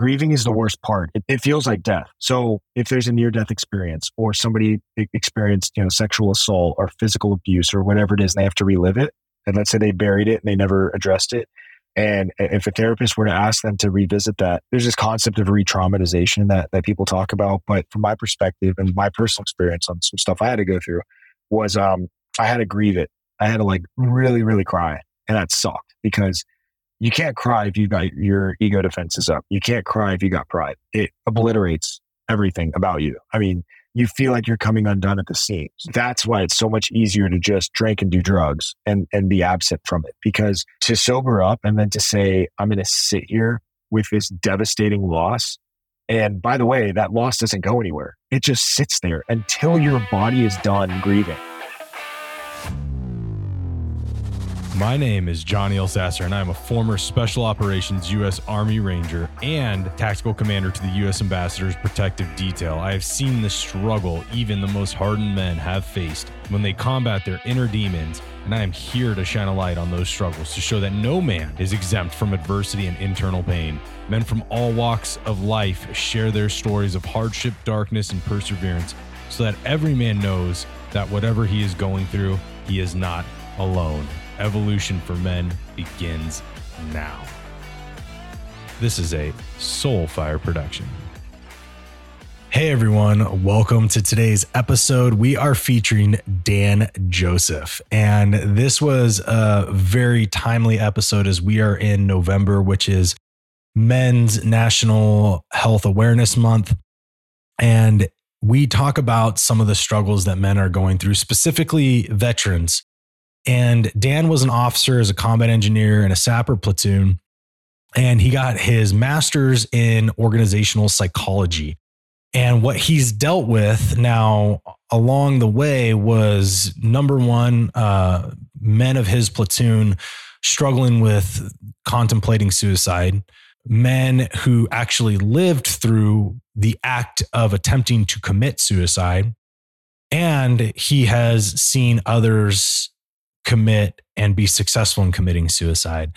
grieving is the worst part. It, it feels like death. So if there's a near death experience or somebody experienced, you know, sexual assault or physical abuse or whatever it is, and they have to relive it. And let's say they buried it and they never addressed it. And if a therapist were to ask them to revisit that, there's this concept of re-traumatization that, that people talk about. But from my perspective and my personal experience on some stuff I had to go through was um, I had to grieve it. I had to like really, really cry. And that sucked because you can't cry if you got your ego defenses up. You can't cry if you got pride. It obliterates everything about you. I mean, you feel like you're coming undone at the seams. That's why it's so much easier to just drink and do drugs and, and be absent from it. Because to sober up and then to say, I'm going to sit here with this devastating loss. And by the way, that loss doesn't go anywhere. It just sits there until your body is done grieving. My name is Johnny Elsasser, and I'm a former Special Operations U.S. Army Ranger and Tactical Commander to the U.S. Ambassador's Protective Detail. I have seen the struggle even the most hardened men have faced when they combat their inner demons, and I am here to shine a light on those struggles to show that no man is exempt from adversity and internal pain. Men from all walks of life share their stories of hardship, darkness, and perseverance so that every man knows that whatever he is going through, he is not alone evolution for men begins now. This is a Soulfire production. Hey everyone, welcome to today's episode. We are featuring Dan Joseph, and this was a very timely episode as we are in November, which is Men's National Health Awareness Month. And we talk about some of the struggles that men are going through, specifically veterans and Dan was an officer as a combat engineer in a sapper platoon. And he got his master's in organizational psychology. And what he's dealt with now along the way was number one, uh, men of his platoon struggling with contemplating suicide, men who actually lived through the act of attempting to commit suicide. And he has seen others commit and be successful in committing suicide.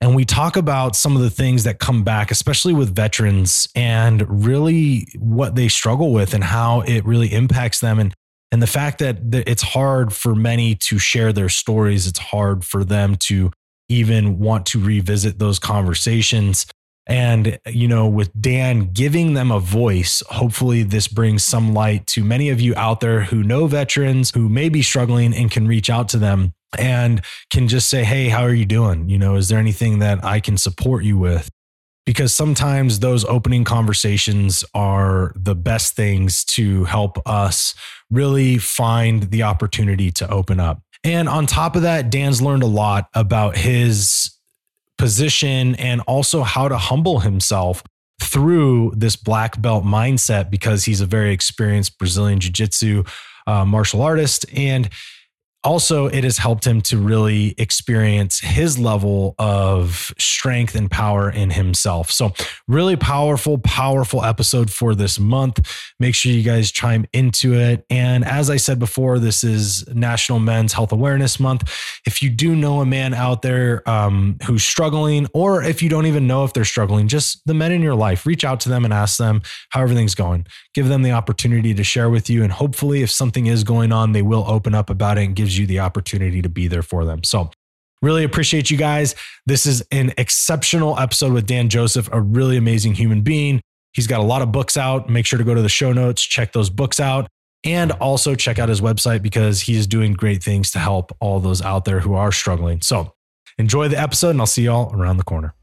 And we talk about some of the things that come back, especially with veterans, and really what they struggle with and how it really impacts them. And, and the fact that it's hard for many to share their stories, it's hard for them to even want to revisit those conversations. And, you know, with Dan giving them a voice, hopefully this brings some light to many of you out there who know veterans who may be struggling and can reach out to them and can just say, Hey, how are you doing? You know, is there anything that I can support you with? Because sometimes those opening conversations are the best things to help us really find the opportunity to open up. And on top of that, Dan's learned a lot about his position and also how to humble himself through this black belt mindset because he's a very experienced Brazilian Jiu Jitsu uh, martial artist. And also it has helped him to really experience his level of strength and power in himself. So really powerful powerful episode for this month. Make sure you guys chime into it. And as i said before this is national men's health awareness month. If you do know a man out there um, who's struggling or if you don't even know if they're struggling just the men in your life reach out to them and ask them how everything's going. Give them the opportunity to share with you. And hopefully if something is going on they will open up about it and give gives you the opportunity to be there for them. So, really appreciate you guys. This is an exceptional episode with Dan Joseph, a really amazing human being. He's got a lot of books out. Make sure to go to the show notes, check those books out, and also check out his website because he is doing great things to help all those out there who are struggling. So, enjoy the episode, and I'll see y'all around the corner.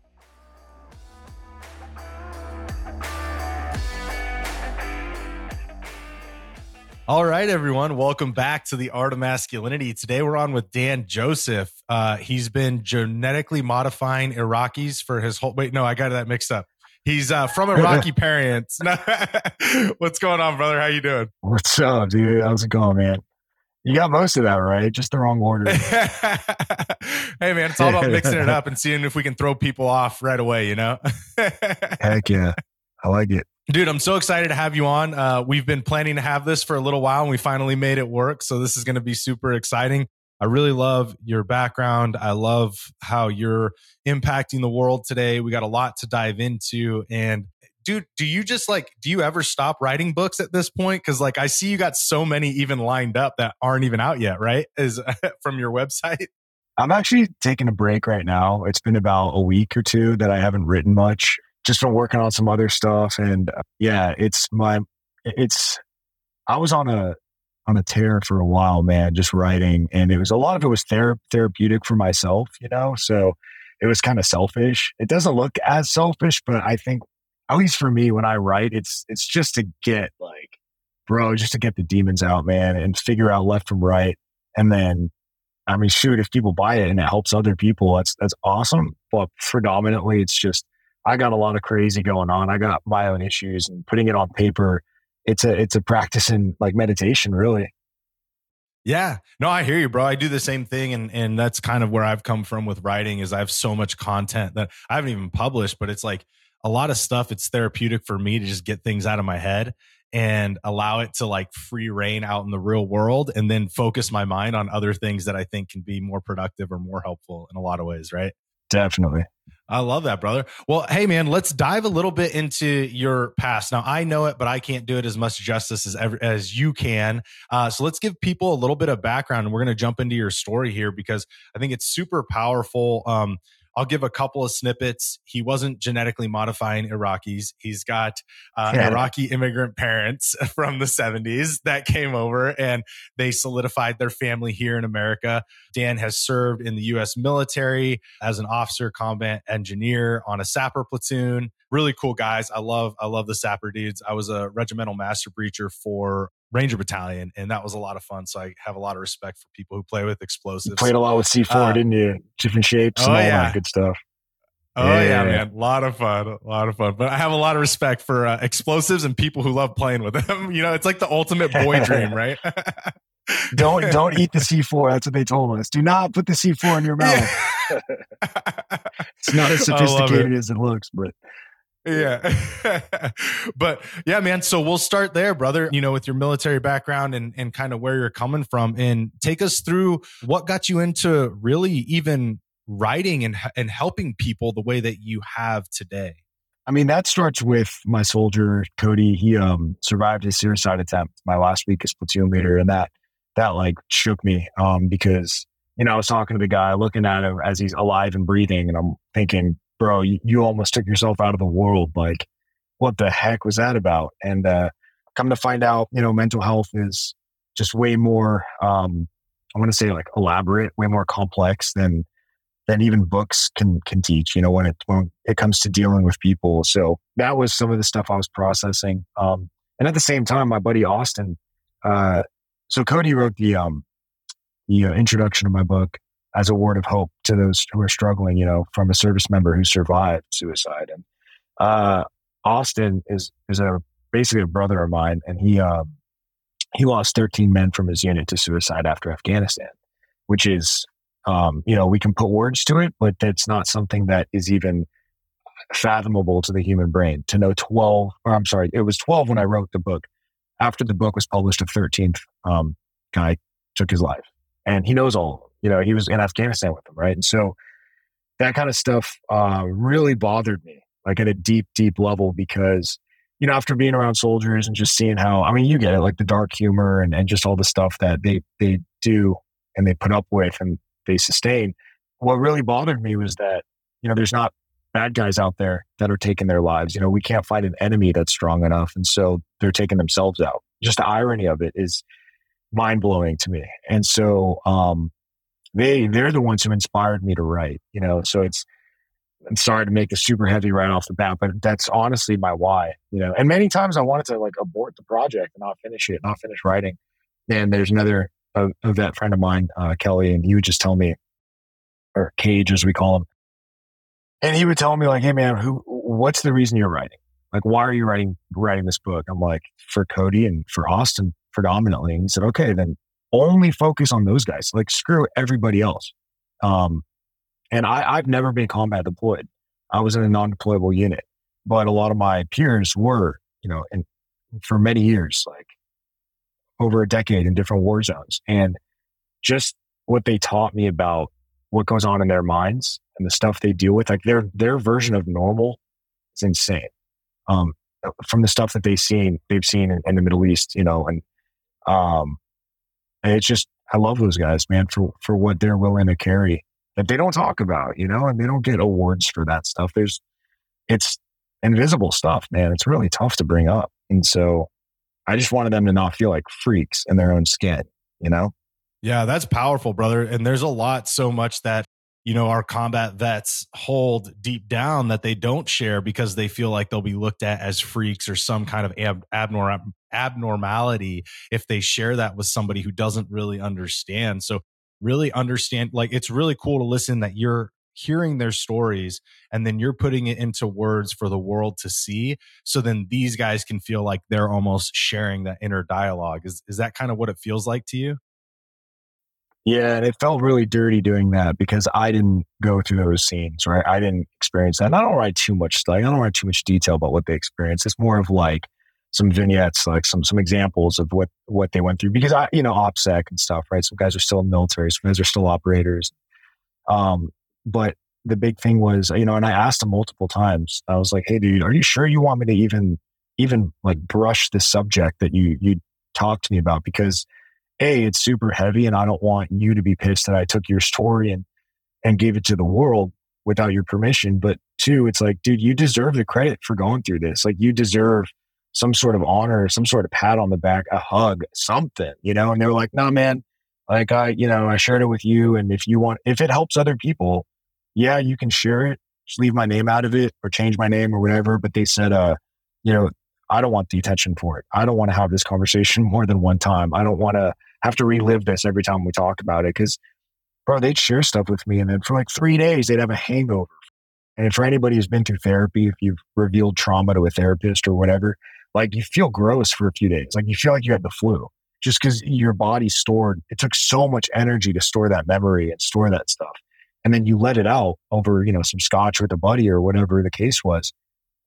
All right, everyone. Welcome back to the Art of Masculinity. Today we're on with Dan Joseph. Uh, he's been genetically modifying Iraqis for his whole. Wait, no, I got that mixed up. He's uh, from Iraqi parents. What's going on, brother? How you doing? What's up, dude? How's it going, man? You got most of that right, just the wrong order. hey, man, it's all about mixing it up and seeing if we can throw people off right away. You know? Heck yeah, I like it. Dude, I'm so excited to have you on. Uh, we've been planning to have this for a little while and we finally made it work. So this is going to be super exciting. I really love your background. I love how you're impacting the world today. We got a lot to dive into. And dude, do you just like, do you ever stop writing books at this point? Cause like I see you got so many even lined up that aren't even out yet, right? Is from your website. I'm actually taking a break right now. It's been about a week or two that I haven't written much. Just been working on some other stuff. And uh, yeah, it's my, it's, I was on a, on a tear for a while, man, just writing. And it was a lot of it was thera- therapeutic for myself, you know? So it was kind of selfish. It doesn't look as selfish, but I think at least for me, when I write, it's it's just to get like, bro, just to get the demons out, man, and figure out left from right. And then I mean, shoot, if people buy it and it helps other people, that's that's awesome. But predominantly it's just I got a lot of crazy going on. I got my own issues and putting it on paper, it's a it's a practice in like meditation, really. Yeah. No, I hear you, bro. I do the same thing. And, and that's kind of where I've come from with writing is I have so much content that I haven't even published, but it's like a lot of stuff. It's therapeutic for me to just get things out of my head and allow it to like free reign out in the real world and then focus my mind on other things that I think can be more productive or more helpful in a lot of ways. Right. Definitely. I love that, brother. Well, hey, man, let's dive a little bit into your past. Now, I know it, but I can't do it as much justice as ever, as you can. Uh, so let's give people a little bit of background, and we're going to jump into your story here because I think it's super powerful. Um, I'll give a couple of snippets. He wasn't genetically modifying Iraqis. He's got uh, yeah. Iraqi immigrant parents from the 70s that came over and they solidified their family here in America. Dan has served in the U.S. military as an officer, combat engineer on a sapper platoon. Really cool guys. I love, I love the sapper dudes. I was a regimental master breacher for Ranger Battalion, and that was a lot of fun. So I have a lot of respect for people who play with explosives. You played a lot with C4, uh, didn't you? Different shapes oh, and all yeah. that good stuff. Oh yeah, yeah, man, a lot of fun, a lot of fun. But I have a lot of respect for uh, explosives and people who love playing with them. you know, it's like the ultimate boy dream, right? don't don't eat the C4. That's what they told us. Do not put the C4 in your mouth. it's not as sophisticated it. as it looks, but yeah. but yeah, man. So we'll start there, brother, you know, with your military background and, and kind of where you're coming from and take us through what got you into really even writing and, and helping people the way that you have today. I mean, that starts with my soldier, Cody. He um, survived a suicide attempt my last week as platoon leader. And that, that like shook me um, because, you know, I was talking to the guy looking at him as he's alive and breathing. And I'm thinking, bro, you, you almost took yourself out of the world. Like, what the heck was that about? And uh, come to find out, you know, mental health is just way more, um, I want to say like elaborate, way more complex than than even books can can teach. You know, when it when it comes to dealing with people. So that was some of the stuff I was processing. Um, and at the same time, my buddy Austin. Uh, so Cody wrote the um, the uh, introduction of my book, as a word of hope to those who are struggling, you know, from a service member who survived suicide. And uh, Austin is is a basically a brother of mine, and he um, he lost 13 men from his unit to suicide after Afghanistan, which is um, you know we can put words to it, but that's not something that is even fathomable to the human brain. To know 12, or I'm sorry, it was 12 when I wrote the book. After the book was published, a 13th um, guy took his life, and he knows all you know, he was in Afghanistan with them, right? And so that kind of stuff uh, really bothered me, like at a deep, deep level, because you know, after being around soldiers and just seeing how, I mean, you get it, like the dark humor and, and just all the stuff that they they do and they put up with and they sustain. What really bothered me was that you know, there's not bad guys out there that are taking their lives. You know, we can't find an enemy that's strong enough, and so they're taking themselves out. Just the irony of it is mind blowing to me. And so, um, they they're the ones who inspired me to write. You know, so it's I'm sorry to make it super heavy right off the bat, but that's honestly my why. You know, and many times I wanted to like abort the project and not finish it, not finish writing. And there's another a, a vet friend of mine, uh, Kelly, and he would just tell me, or Cage as we call him, and he would tell me like, "Hey man, who? What's the reason you're writing? Like, why are you writing writing this book?" I'm like, "For Cody and for Austin predominantly." And he said, "Okay, then only focus on those guys. Like screw everybody else. Um, and I, I've never been combat deployed. I was in a non-deployable unit, but a lot of my peers were, you know, and for many years, like over a decade in different war zones. And just what they taught me about what goes on in their minds and the stuff they deal with, like their their version of normal is insane. Um, from the stuff that they've seen, they've seen in, in the Middle East, you know, and um, and it's just I love those guys, man, for for what they're willing to carry that they don't talk about, you know, and they don't get awards for that stuff. There's it's invisible stuff, man. It's really tough to bring up, and so I just wanted them to not feel like freaks in their own skin, you know. Yeah, that's powerful, brother. And there's a lot, so much that you know our combat vets hold deep down that they don't share because they feel like they'll be looked at as freaks or some kind of ab- abnorm- abnormality if they share that with somebody who doesn't really understand. So really understand like it's really cool to listen that you're hearing their stories and then you're putting it into words for the world to see. So then these guys can feel like they're almost sharing that inner dialogue. Is is that kind of what it feels like to you yeah, and it felt really dirty doing that because I didn't go through those scenes, right? I didn't experience that. And I don't write too much stuff. I don't write too much detail about what they experienced. It's more of like some vignettes, like some some examples of what what they went through. Because I, you know, OPSEC and stuff, right? Some guys are still in the military, some guys are still operators. Um, but the big thing was, you know, and I asked him multiple times. I was like, "Hey, dude, are you sure you want me to even even like brush this subject that you you talked to me about?" Because a, it's super heavy and I don't want you to be pissed that I took your story and, and gave it to the world without your permission. But two, it's like, dude, you deserve the credit for going through this. Like you deserve some sort of honor, some sort of pat on the back, a hug, something, you know? And they were like, nah, man, like I, you know, I shared it with you. And if you want, if it helps other people, yeah, you can share it. Just leave my name out of it or change my name or whatever. But they said, uh, you know, I don't want the attention for it. I don't want to have this conversation more than one time. I don't want to have to relive this every time we talk about it. Cause bro, they'd share stuff with me and then for like three days they'd have a hangover. And for anybody who's been through therapy, if you've revealed trauma to a therapist or whatever, like you feel gross for a few days. Like you feel like you had the flu just because your body stored, it took so much energy to store that memory and store that stuff. And then you let it out over, you know, some scotch with a buddy or whatever the case was.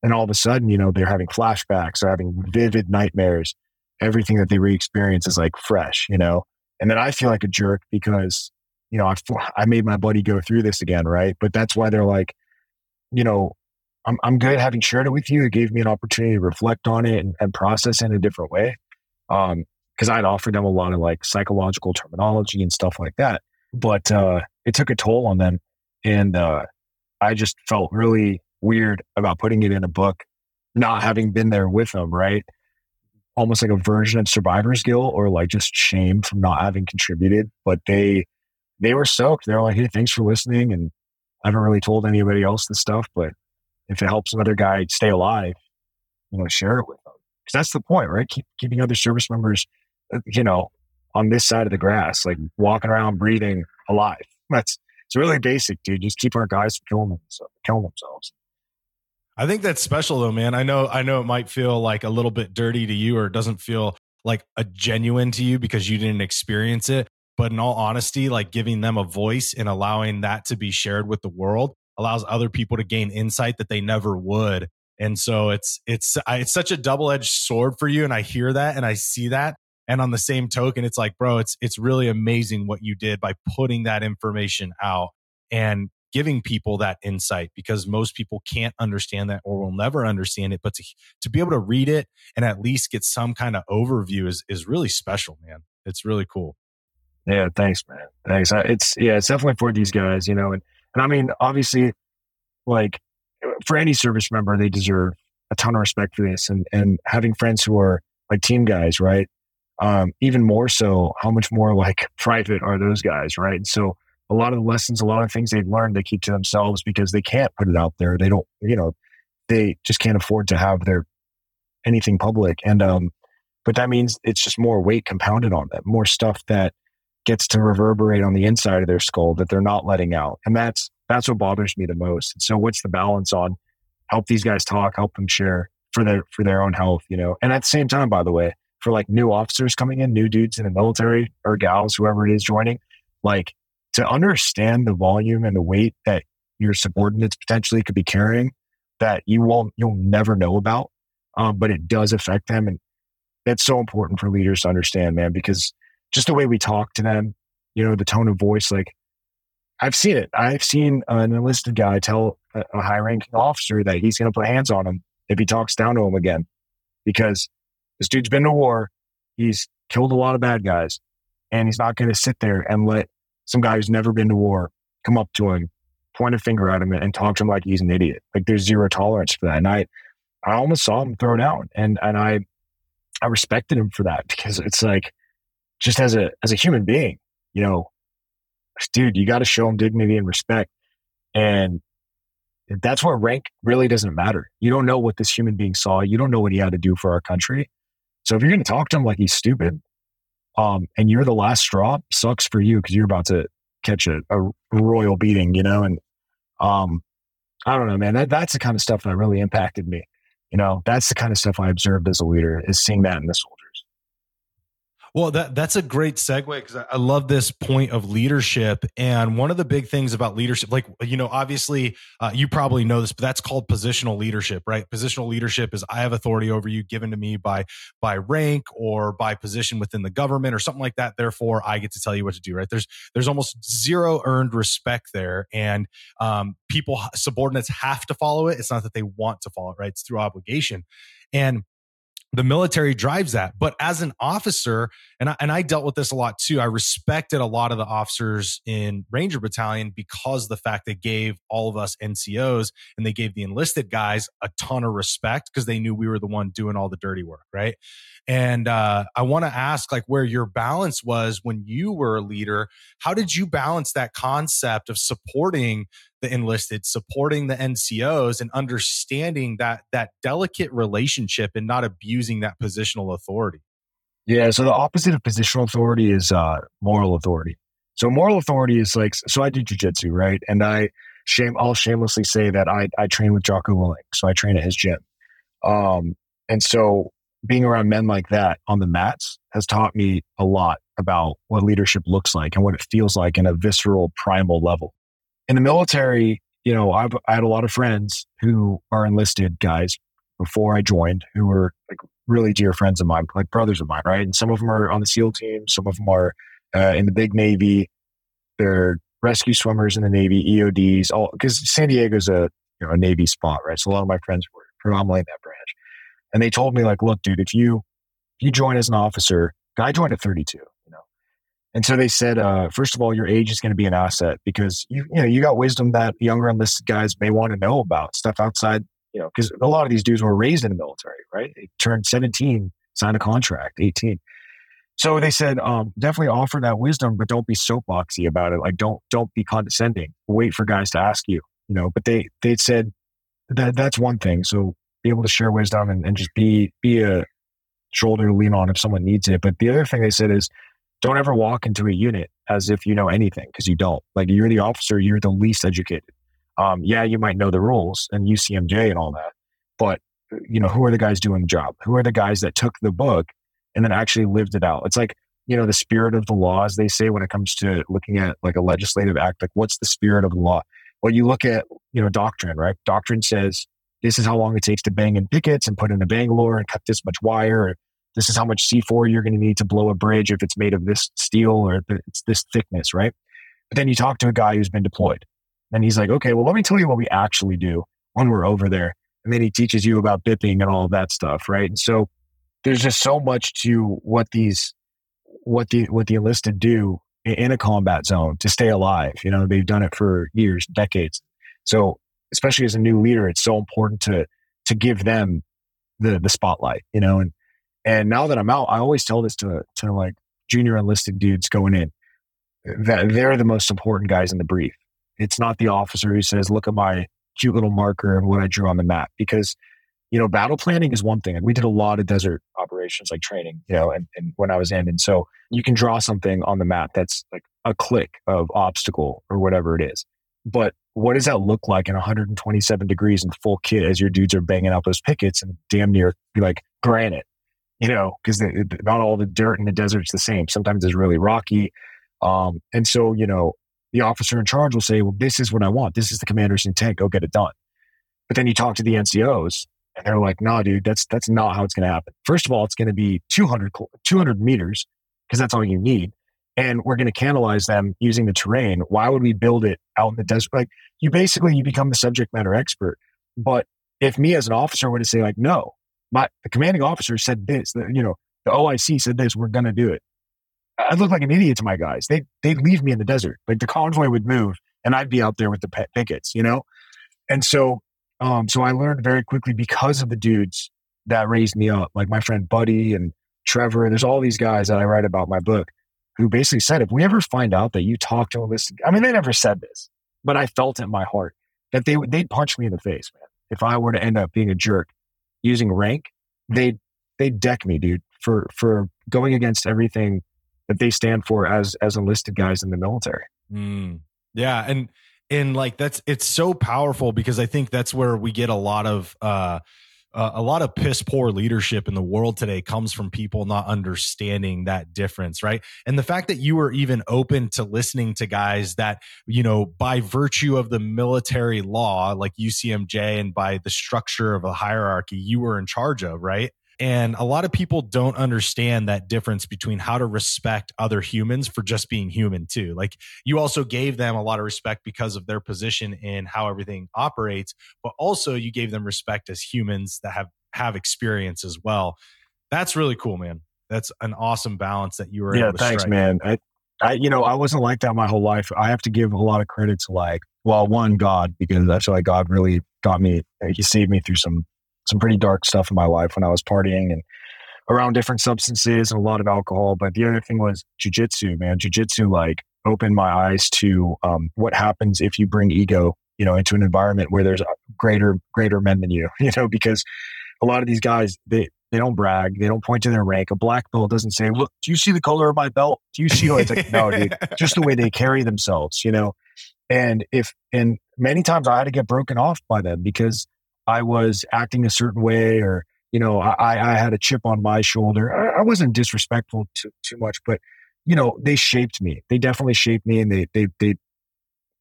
And all of a sudden, you know, they're having flashbacks, they're having vivid nightmares everything that they re-experience is like fresh, you know? And then I feel like a jerk because, you know, I, I made my buddy go through this again, right? But that's why they're like, you know, I'm, I'm good having shared it with you. It gave me an opportunity to reflect on it and, and process it in a different way. Um, cause I'd offered them a lot of like psychological terminology and stuff like that. But, uh, it took a toll on them. And, uh, I just felt really weird about putting it in a book, not having been there with them. Right almost like a version of survivor's guilt or like just shame from not having contributed. But they they were stoked. They're like, hey, thanks for listening. And I haven't really told anybody else this stuff, but if it helps another guy stay alive, you know, share it with them. Because that's the point, right? Keep keeping other service members, uh, you know, on this side of the grass, like walking around, breathing, alive. That's it's really basic, dude. Just keep our guys from killing, themselves, killing themselves. I think that's special though, man. I know I know it might feel like a little bit dirty to you or it doesn't feel like a genuine to you because you didn't experience it. But in all honesty, like giving them a voice and allowing that to be shared with the world allows other people to gain insight that they never would. And so it's it's it's such a double-edged sword for you and I hear that and I see that and on the same token it's like bro it's it's really amazing what you did by putting that information out and giving people that insight because most people can't understand that or will never understand it. But to, to be able to read it and at least get some kind of overview is, is really special, man. It's really cool. Yeah. Thanks, man. Thanks. It's, yeah, it's definitely for these guys, you know, and, and I mean, obviously like for any service member, they deserve a ton of respect for this and, and having friends who are like team guys, right? Um, even more so, how much more like private are those guys, right? So a lot of the lessons, a lot of things they've learned, they keep to themselves because they can't put it out there. They don't, you know, they just can't afford to have their anything public. And, um, but that means it's just more weight compounded on them, more stuff that gets to reverberate on the inside of their skull that they're not letting out. And that's, that's what bothers me the most. And so what's the balance on help these guys talk, help them share for their, for their own health, you know? And at the same time, by the way, for like new officers coming in, new dudes in the military or gals, whoever it is joining, like to understand the volume and the weight that your subordinates potentially could be carrying that you won't you'll never know about um, but it does affect them and that's so important for leaders to understand man because just the way we talk to them you know the tone of voice like i've seen it i've seen an enlisted guy tell a, a high ranking officer that he's going to put hands on him if he talks down to him again, because this dude's been to war. He's killed a lot of bad guys, and he's not going to sit there and let some guy who's never been to war come up to him, point a finger at him, and talk to him like he's an idiot. Like there's zero tolerance for that. And I, I almost saw him throw down, and and I, I respected him for that because it's like, just as a as a human being, you know, dude, you got to show him dignity and respect, and that's where rank really doesn't matter. You don't know what this human being saw. You don't know what he had to do for our country. So if you're going to talk to him like he's stupid, um, and you're the last straw, sucks for you because you're about to catch a, a, royal beating, you know. And um, I don't know, man. That that's the kind of stuff that really impacted me. You know, that's the kind of stuff I observed as a leader is seeing that in the soldiers. Well, that that's a great segue because I, I love this point of leadership. And one of the big things about leadership, like you know, obviously uh, you probably know this, but that's called positional leadership, right? Positional leadership is I have authority over you given to me by by rank or by position within the government or something like that. Therefore, I get to tell you what to do, right? There's there's almost zero earned respect there, and um, people subordinates have to follow it. It's not that they want to follow it, right? It's through obligation, and the military drives that. But as an officer, and I, and I dealt with this a lot too. I respected a lot of the officers in Ranger Battalion because the fact they gave all of us NCOs and they gave the enlisted guys a ton of respect because they knew we were the one doing all the dirty work, right? And uh, I want to ask, like, where your balance was when you were a leader. How did you balance that concept of supporting the enlisted, supporting the NCOs, and understanding that that delicate relationship and not abusing that positional authority? Yeah. So the opposite of positional authority is uh, moral authority. So moral authority is like, so I do jujitsu, right? And I shame, I'll shamelessly say that I, I train with Jocko Willink. So I train at his gym. Um, and so being around men like that on the mats has taught me a lot about what leadership looks like and what it feels like in a visceral primal level. In the military, you know, I've, I had a lot of friends who are enlisted guys before I joined who were like really dear friends of mine, like brothers of mine, right? And some of them are on the SEAL team, some of them are uh, in the big Navy. They're rescue swimmers in the Navy, EODs, all because San Diego's a you know a Navy spot, right? So a lot of my friends were predominantly in that branch. And they told me like, look, dude, if you if you join as an officer, I joined at 32, you know. And so they said, uh, first of all, your age is going to be an asset because you you know you got wisdom that younger enlisted guys may want to know about stuff outside, you know, because a lot of these dudes were raised in the military, right? They turned 17, signed a contract, 18. So they said, um, definitely offer that wisdom, but don't be soapboxy about it. Like don't don't be condescending. Wait for guys to ask you, you know. But they they said that that's one thing. So be able to share wisdom and, and just be be a shoulder to lean on if someone needs it. But the other thing they said is don't ever walk into a unit as if you know anything because you don't. Like you're the officer, you're the least educated. Um, yeah, you might know the rules and UCMJ and all that, but you know who are the guys doing the job? Who are the guys that took the book and then actually lived it out? It's like you know the spirit of the law, as they say when it comes to looking at like a legislative act. Like what's the spirit of the law? Well, you look at you know doctrine, right? Doctrine says this is how long it takes to bang in pickets and put in a Bangalore and cut this much wire. This is how much C4 you're going to need to blow a bridge if it's made of this steel or it's this thickness, right? But then you talk to a guy who's been deployed and he's like, okay, well, let me tell you what we actually do when we're over there. And then he teaches you about bipping and all of that stuff, right? And so there's just so much to what these, what the, what the enlisted do in a combat zone to stay alive. You know, they've done it for years, decades. So especially as a new leader, it's so important to to give them the the spotlight, you know. And and now that I'm out, I always tell this to to like junior enlisted dudes going in that they're the most important guys in the brief. It's not the officer who says, "Look at my cute little marker and what I drew on the map," because you know battle planning is one thing. We did a lot of desert operations, like training, you know, and, and when I was in, and so you can draw something on the map that's like a click of obstacle or whatever it is. But what does that look like in 127 degrees in full kit as your dudes are banging out those pickets and damn near like granite, you know, because not all the dirt in the desert's the same. Sometimes it's really rocky. Um, and so, you know, the officer in charge will say, well, this is what I want. This is the commander's intent. Go get it done. But then you talk to the NCOs and they're like, nah, dude, that's, that's not how it's going to happen. First of all, it's going to be 200, 200 meters because that's all you need and we're going to canalize them using the terrain. Why would we build it out in the desert? Like you basically you become the subject matter expert. But if me as an officer were to say like, no, my the commanding officer said this, the, you know, the OIC said this, we're going to do it. I'd look like an idiot to my guys. They they'd leave me in the desert. Like the convoy would move, and I'd be out there with the pet pickets, you know. And so, um, so I learned very quickly because of the dudes that raised me up, like my friend Buddy and Trevor. There's all these guys that I write about my book who basically said, if we ever find out that you talk to a list, I mean, they never said this, but I felt in my heart that they would, they'd punch me in the face, man. If I were to end up being a jerk using rank, they'd they'd deck me, dude, for for going against everything that they stand for as as enlisted guys in the military. Mm, yeah, and and like that's it's so powerful because I think that's where we get a lot of uh uh, a lot of piss poor leadership in the world today comes from people not understanding that difference, right? And the fact that you were even open to listening to guys that, you know, by virtue of the military law, like UCMJ and by the structure of a hierarchy, you were in charge of, right? And a lot of people don't understand that difference between how to respect other humans for just being human, too. Like you also gave them a lot of respect because of their position in how everything operates, but also you gave them respect as humans that have have experience as well. That's really cool, man. That's an awesome balance that you were yeah, thanks, strike. man. I, I, you know, I wasn't like that my whole life. I have to give a lot of credit to like, well, one God because I feel like God really got me. He saved me through some some pretty dark stuff in my life when I was partying and around different substances and a lot of alcohol. But the other thing was jujitsu, man. Jujitsu like opened my eyes to um, what happens if you bring ego, you know, into an environment where there's greater greater men than you, you know, because a lot of these guys they they don't brag, they don't point to their rank. A black belt doesn't say, "Look, do you see the color of my belt? Do you see?" It's like, no, dude, just the way they carry themselves, you know. And if and many times I had to get broken off by them because I was acting a certain way or, you know, I, I had a chip on my shoulder. I, I wasn't disrespectful to, too much, but, you know, they shaped me. They definitely shaped me and they, they, they,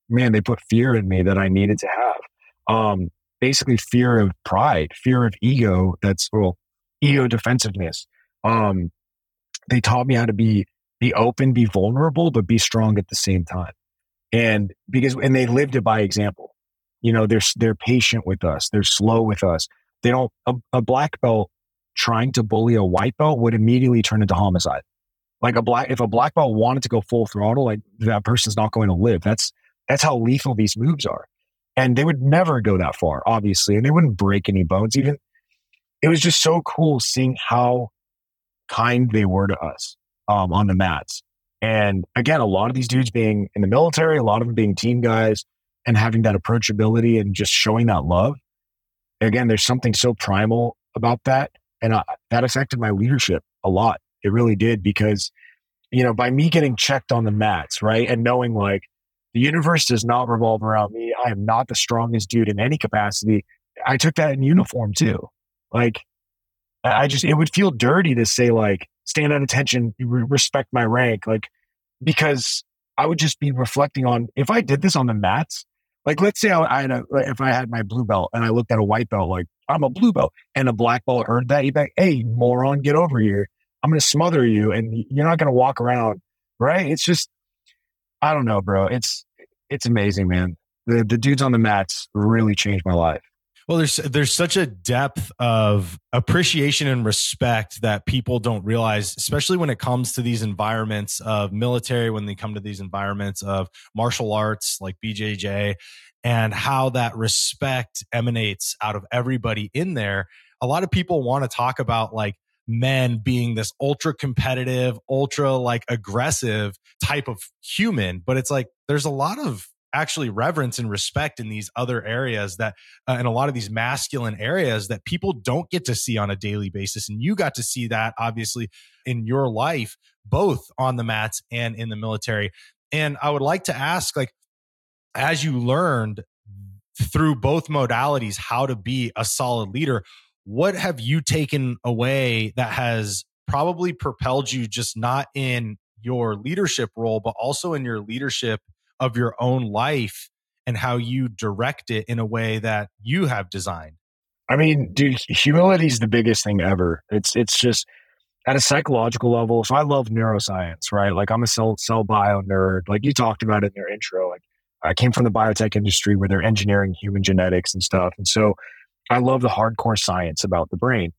man, they put fear in me that I needed to have. Um, basically fear of pride, fear of ego. That's, well, ego defensiveness. Um, they taught me how to be, be open, be vulnerable, but be strong at the same time. And because, and they lived it by example you know, they're they're patient with us. They're slow with us. They don't a, a black belt trying to bully a white belt would immediately turn into homicide. Like a black if a black belt wanted to go full throttle, like that person's not going to live. That's that's how lethal these moves are. And they would never go that far, obviously, and they wouldn't break any bones. Even it was just so cool seeing how kind they were to us um, on the mats. And again, a lot of these dudes being in the military, a lot of them being team guys, and having that approachability and just showing that love. Again, there's something so primal about that. And I, that affected my leadership a lot. It really did because, you know, by me getting checked on the mats, right? And knowing like the universe does not revolve around me. I am not the strongest dude in any capacity. I took that in uniform too. Like, I just, it would feel dirty to say, like, stand at attention, respect my rank. Like, because I would just be reflecting on if I did this on the mats, like, let's say I, had a, if I had my blue belt and I looked at a white belt, like I'm a blue belt, and a black belt heard that, you'd be like, "Hey, moron, get over here! I'm going to smother you, and you're not going to walk around." Right? It's just, I don't know, bro. It's it's amazing, man. The the dudes on the mats really changed my life. Well, there's there's such a depth of appreciation and respect that people don't realize, especially when it comes to these environments of military, when they come to these environments of martial arts like BJJ, and how that respect emanates out of everybody in there. A lot of people want to talk about like men being this ultra competitive, ultra like aggressive type of human, but it's like there's a lot of actually reverence and respect in these other areas that uh, in a lot of these masculine areas that people don't get to see on a daily basis and you got to see that obviously in your life both on the mats and in the military. And i would like to ask like as you learned through both modalities how to be a solid leader what have you taken away that has probably propelled you just not in your leadership role but also in your leadership of your own life and how you direct it in a way that you have designed? I mean, dude, humility is the biggest thing ever. It's it's just at a psychological level. So I love neuroscience, right? Like I'm a cell cell bio nerd. Like you talked about in your intro. Like I came from the biotech industry where they're engineering human genetics and stuff. And so I love the hardcore science about the brain.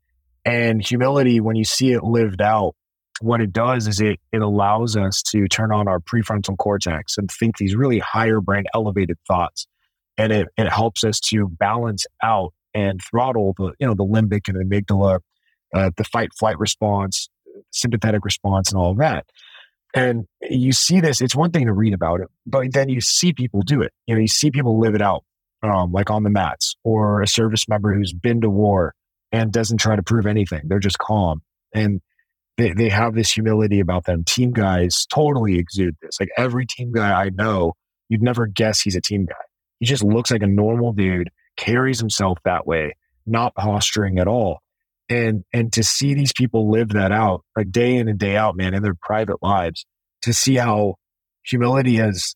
And humility, when you see it lived out, what it does is it it allows us to turn on our prefrontal cortex and think these really higher brain elevated thoughts. And it, it helps us to balance out and throttle the you know the limbic and amygdala, uh, the fight flight response, sympathetic response, and all that. And you see this. It's one thing to read about it, but then you see people do it. You know, you see people live it out, um, like on the mats, or a service member who's been to war and doesn't try to prove anything. They're just calm and they, they have this humility about them. Team guys totally exude this. Like every team guy I know, you'd never guess he's a team guy. He just looks like a normal dude, carries himself that way, not posturing at all. And and to see these people live that out like day in and day out, man, in their private lives, to see how humility has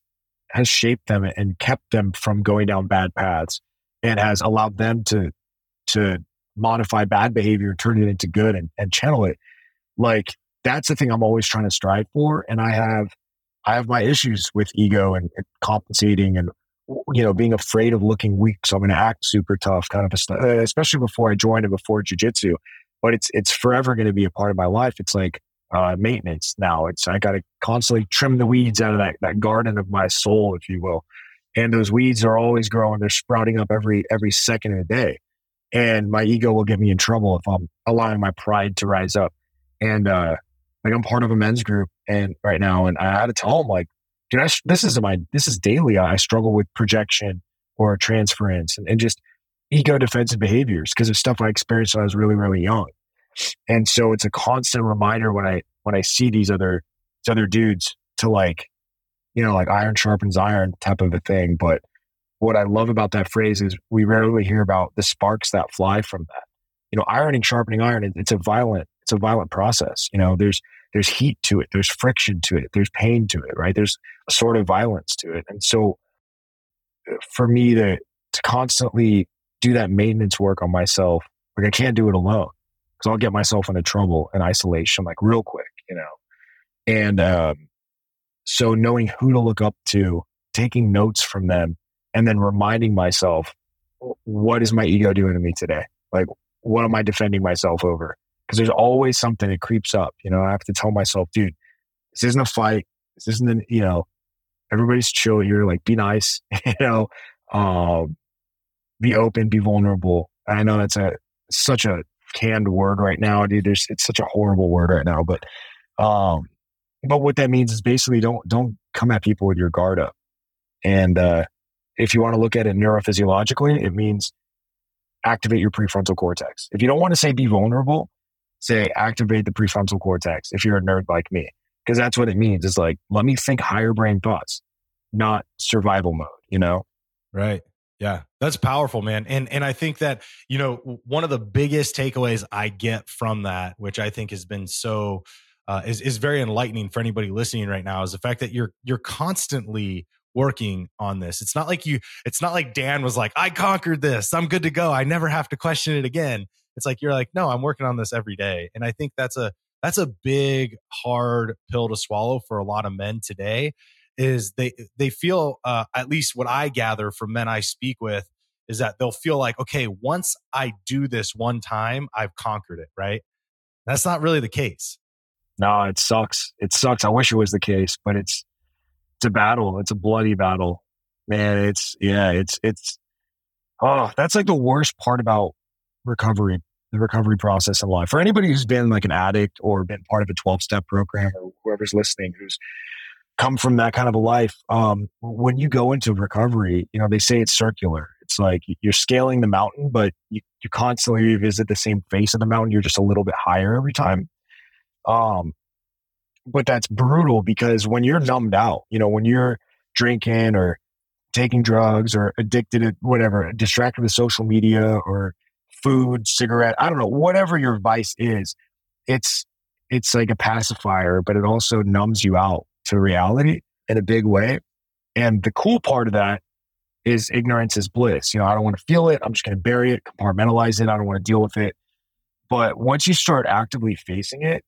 has shaped them and kept them from going down bad paths and has allowed them to to modify bad behavior, turn it into good and, and channel it like that's the thing I'm always trying to strive for. And I have, I have my issues with ego and, and compensating and, you know, being afraid of looking weak. So I'm going to act super tough, kind of, a, uh, especially before I joined and before jujitsu. But it's it's forever going to be a part of my life. It's like uh, maintenance now. It's I got to constantly trim the weeds out of that that garden of my soul, if you will. And those weeds are always growing. They're sprouting up every every second of the day. And my ego will get me in trouble if I'm allowing my pride to rise up. And uh, like I'm part of a men's group and right now, and I had to tell him like, dude, I, this is my this is daily. I struggle with projection or transference and, and just ego defensive behaviors because of stuff I experienced when I was really really young. And so it's a constant reminder when I when I see these other these other dudes to like, you know, like iron sharpens iron type of a thing. But what I love about that phrase is we rarely hear about the sparks that fly from that. You know, ironing, sharpening iron, it's a violent it's a violent process. You know, there's there's heat to it, there's friction to it, there's pain to it, right? There's a sort of violence to it. And so uh, for me to to constantly do that maintenance work on myself, like I can't do it alone because I'll get myself into trouble and isolation like real quick, you know. And um, so knowing who to look up to, taking notes from them, and then reminding myself, what is my ego doing to me today? Like, what am I defending myself over? Because there's always something that creeps up. You know, I have to tell myself, dude, this isn't a fight. This isn't an, you know, everybody's chill here. Like, be nice, you know, um, be open, be vulnerable. I know that's a such a canned word right now, dude. There's it's such a horrible word right now, but um, but what that means is basically don't don't come at people with your guard up. And uh, if you want to look at it neurophysiologically, it means activate your prefrontal cortex. If you don't want to say be vulnerable, say activate the prefrontal cortex if you're a nerd like me. Because that's what it means. It's like, let me think higher brain thoughts, not survival mode, you know? Right. Yeah, that's powerful, man. And and I think that, you know, one of the biggest takeaways I get from that, which I think has been so uh, is is very enlightening for anybody listening right now, is the fact that you're you're constantly working on this. It's not like you it's not like Dan was like, I conquered this. I'm good to go. I never have to question it again it's like you're like no i'm working on this every day. And i think that's a that's a big hard pill to swallow for a lot of men today is they they feel uh, at least what i gather from men i speak with is that they'll feel like okay once i do this one time i've conquered it right? That's not really the case. No it sucks. It sucks. I wish it was the case but it's it's a battle. It's a bloody battle. Man it's yeah it's it's oh that's like the worst part about recovery, the recovery process in life. For anybody who's been like an addict or been part of a 12 step program or whoever's listening who's come from that kind of a life, um, when you go into recovery, you know, they say it's circular. It's like you're scaling the mountain, but you, you constantly revisit the same face of the mountain. You're just a little bit higher every time. Um, but that's brutal because when you're numbed out, you know, when you're drinking or taking drugs or addicted to whatever, distracted with social media or food, cigarette, I don't know, whatever your vice is, it's it's like a pacifier, but it also numbs you out to reality in a big way. And the cool part of that is ignorance is bliss. You know, I don't want to feel it. I'm just going to bury it, compartmentalize it. I don't want to deal with it. But once you start actively facing it,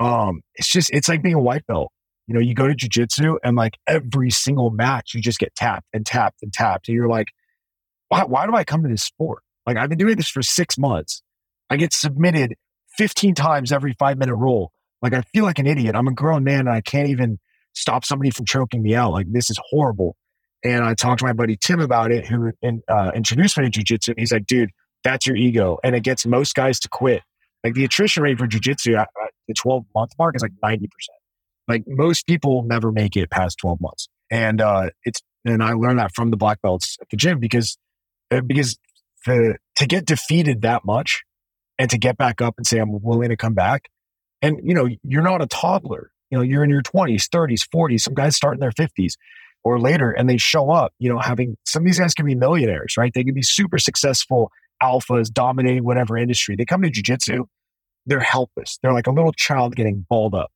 um, it's just it's like being a white belt. You know, you go to jujitsu and like every single match, you just get tapped and tapped and tapped, and you're like, why? Why do I come to this sport? Like I've been doing this for six months. I get submitted 15 times every five minute roll. Like I feel like an idiot. I'm a grown man and I can't even stop somebody from choking me out. Like this is horrible. And I talked to my buddy Tim about it, who in, uh, introduced me to jujitsu. He's like, dude, that's your ego. And it gets most guys to quit. Like the attrition rate for jujitsu at, at the 12 month mark is like 90%. Like most people never make it past 12 months. And uh, it's, and I learned that from the black belts at the gym because, uh, because the, to get defeated that much and to get back up and say, I'm willing to come back. And, you know, you're not a toddler. You know, you're in your 20s, 30s, 40s. Some guys start in their 50s or later and they show up, you know, having some of these guys can be millionaires, right? They can be super successful alphas dominating whatever industry. They come to jujitsu, they're helpless. They're like a little child getting balled up.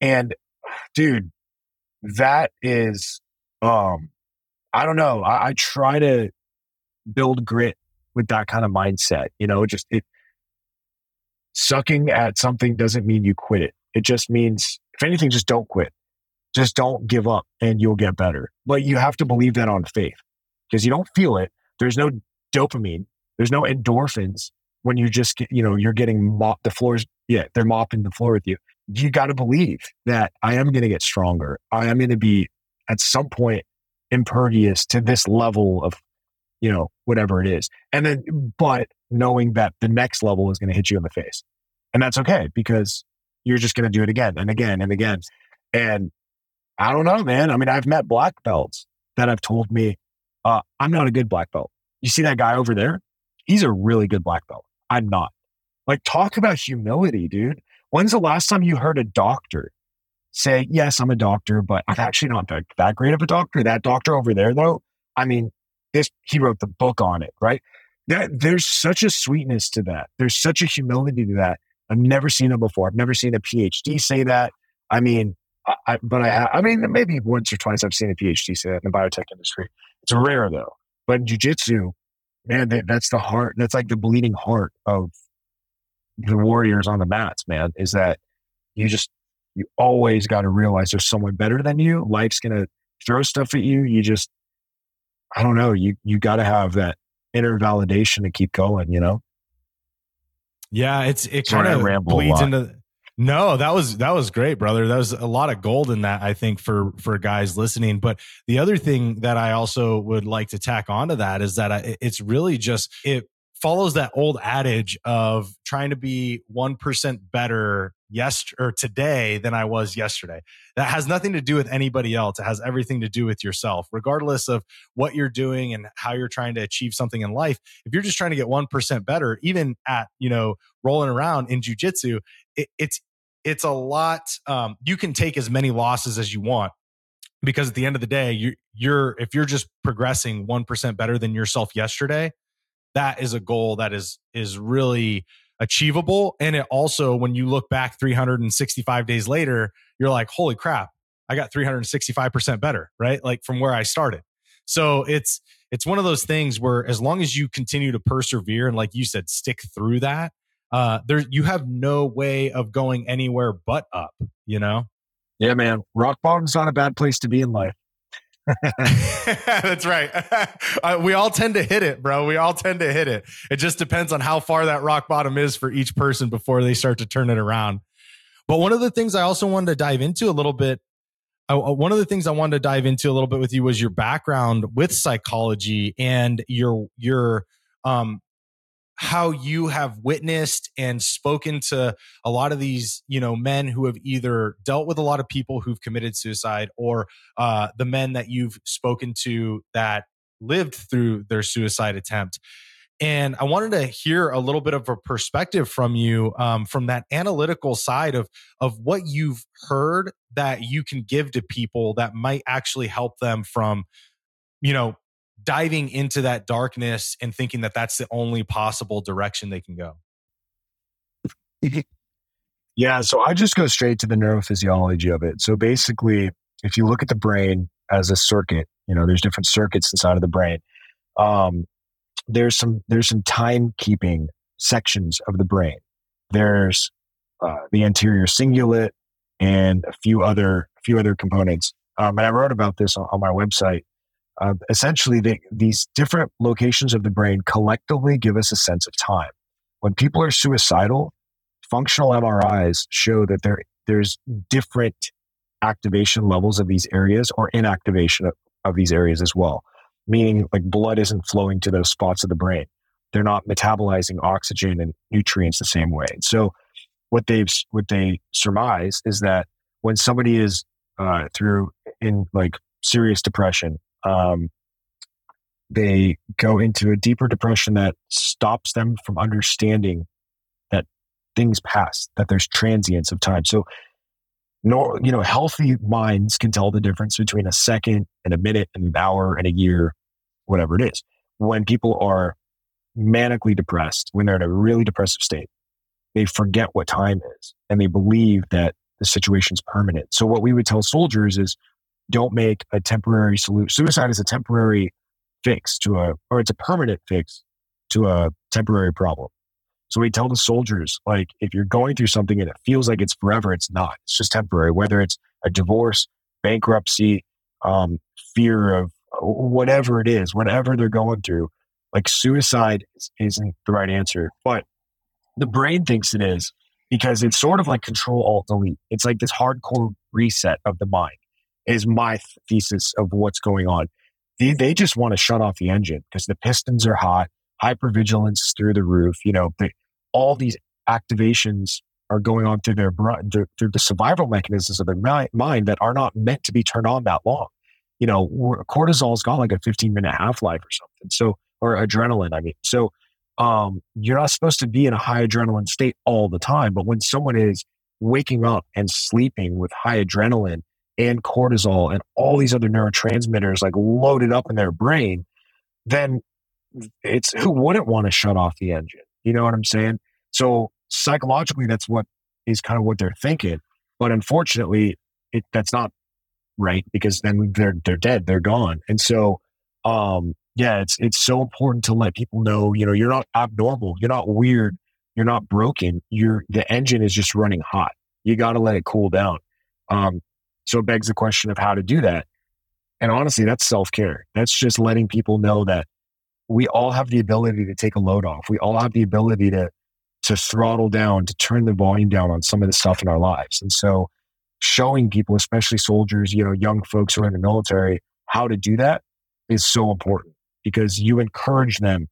And dude, that is um I don't know. I, I try to build grit with that kind of mindset. You know, just it sucking at something doesn't mean you quit it. It just means, if anything, just don't quit. Just don't give up and you'll get better. But you have to believe that on faith because you don't feel it. There's no dopamine. There's no endorphins when you just get, you know, you're getting mopped, the floors, yeah, they're mopping the floor with you. You got to believe that I am going to get stronger. I am going to be at some point impervious to this level of, you know, whatever it is. And then, but knowing that the next level is going to hit you in the face. And that's okay because you're just going to do it again and again and again. And I don't know, man. I mean, I've met black belts that have told me, uh, I'm not a good black belt. You see that guy over there? He's a really good black belt. I'm not. Like, talk about humility, dude. When's the last time you heard a doctor say, Yes, I'm a doctor, but I'm actually not that, that great of a doctor? That doctor over there, though, I mean, this, he wrote the book on it, right? That, there's such a sweetness to that. There's such a humility to that. I've never seen it before. I've never seen a PhD say that. I mean, I, but I, I mean, maybe once or twice I've seen a PhD say that in the biotech industry. It's rare though. But in jujitsu, man, that, that's the heart. That's like the bleeding heart of the warriors on the mats, man, is that you just, you always got to realize there's someone better than you. Life's to throw stuff at you. You just, I don't know, you, you got to have that inner validation to keep going, you know? Yeah, it's, it kind of bleeds into, no, that was that was great, brother. That was a lot of gold in that, I think, for for guys listening. But the other thing that I also would like to tack onto that is that I, it's really just it follows that old adage of trying to be 1% better yesterday or today than I was yesterday. That has nothing to do with anybody else. It has everything to do with yourself, regardless of what you're doing and how you're trying to achieve something in life. If you're just trying to get 1% better, even at, you know, rolling around in jujitsu, it, it's, it's a lot. Um, you can take as many losses as you want because at the end of the day, you, you're, if you're just progressing 1% better than yourself yesterday, that is a goal that is is really achievable. And it also when you look back 365 days later you're like holy crap i got 365% better right? Like from where i started. So it's it's one of those things where as long as you continue to persevere and like you said stick through that uh there you have no way of going anywhere but up you know? Yeah man. Rock bottom's not a bad place to be in life That's right. uh, we all tend to hit it, bro. We all tend to hit it. It just depends on how far that rock bottom is for each person before they start to turn it around. But one of the things I also wanted to dive into a little bit, uh, one of the things I wanted to dive into a little bit with you was your background with psychology and your your um, how you have witnessed and spoken to a lot of these you know men who have either dealt with a lot of people who've committed suicide or uh, the men that you've spoken to that lived through their suicide attempt. And i wanted to hear a little bit of a perspective from you um, from that analytical side of of what you've heard that you can give to people that might actually help them from you know diving into that darkness and thinking that that's the only possible direction they can go? Yeah, so I just go straight to the neurophysiology of it. So basically, if you look at the brain as a circuit, you know, there's different circuits inside of the brain. Um, there's some there's some timekeeping sections of the brain. There's uh, the anterior cingulate and a few other a few other components. Um, and I wrote about this on, on my website uh, essentially they, these different locations of the brain collectively give us a sense of time. When people are suicidal, functional MRIs show that there there's different activation levels of these areas or inactivation of, of these areas as well. Meaning, like blood isn't flowing to those spots of the brain. They're not metabolizing oxygen and nutrients the same way. So, what they've what they surmise is that when somebody is uh, through in like serious depression, um, they go into a deeper depression that stops them from understanding that things pass, that there's transience of time. So, you know, healthy minds can tell the difference between a second and a minute and an hour and a year, whatever it is. When people are manically depressed, when they're in a really depressive state, they forget what time is and they believe that the situation's permanent. So what we would tell soldiers is don't make a temporary solution. Suicide is a temporary fix to a, or it's a permanent fix to a temporary problem. So we tell the soldiers, like, if you're going through something and it feels like it's forever, it's not. It's just temporary, whether it's a divorce, bankruptcy, um, fear of whatever it is, whatever they're going through. Like suicide isn't the right answer, but the brain thinks it is because it's sort of like control alt delete. It's like this hardcore reset of the mind is my thesis of what's going on. They, they just want to shut off the engine because the pistons are hot, hypervigilance is through the roof. You know, they, all these activations are going on through their through the survival mechanisms of their mind that are not meant to be turned on that long. You know, cortisol's got like a 15 minute half life or something. So, or adrenaline. I mean, so um, you're not supposed to be in a high adrenaline state all the time. But when someone is waking up and sleeping with high adrenaline and cortisol and all these other neurotransmitters like loaded up in their brain, then it's who wouldn't want to shut off the engine? You know what I'm saying? So psychologically, that's what is kind of what they're thinking. But unfortunately, it, that's not right because then they're they're dead, they're gone. And so um, yeah, it's it's so important to let people know, you know, you're not abnormal, you're not weird, you're not broken. You're the engine is just running hot. You got to let it cool down. Um, so it begs the question of how to do that. And honestly, that's self care. That's just letting people know that we all have the ability to take a load off. We all have the ability to to throttle down, to turn the volume down on some of the stuff in our lives. And so showing people, especially soldiers, you know, young folks who are in the military, how to do that is so important because you encourage them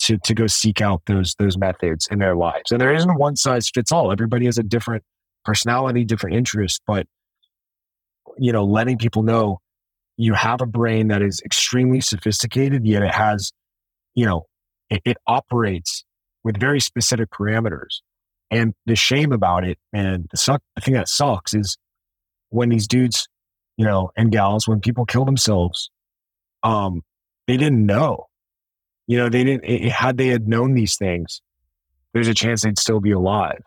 to to go seek out those those methods in their lives. And there isn't one size fits all. Everybody has a different personality, different interests, but you know, letting people know you have a brain that is extremely sophisticated, yet it has, you know, it, it operates with very specific parameters. And the shame about it and the suck the thing that sucks is when these dudes, you know, and gals, when people kill themselves, um, they didn't know. You know, they didn't, it, had they had known these things, there's a chance they'd still be alive.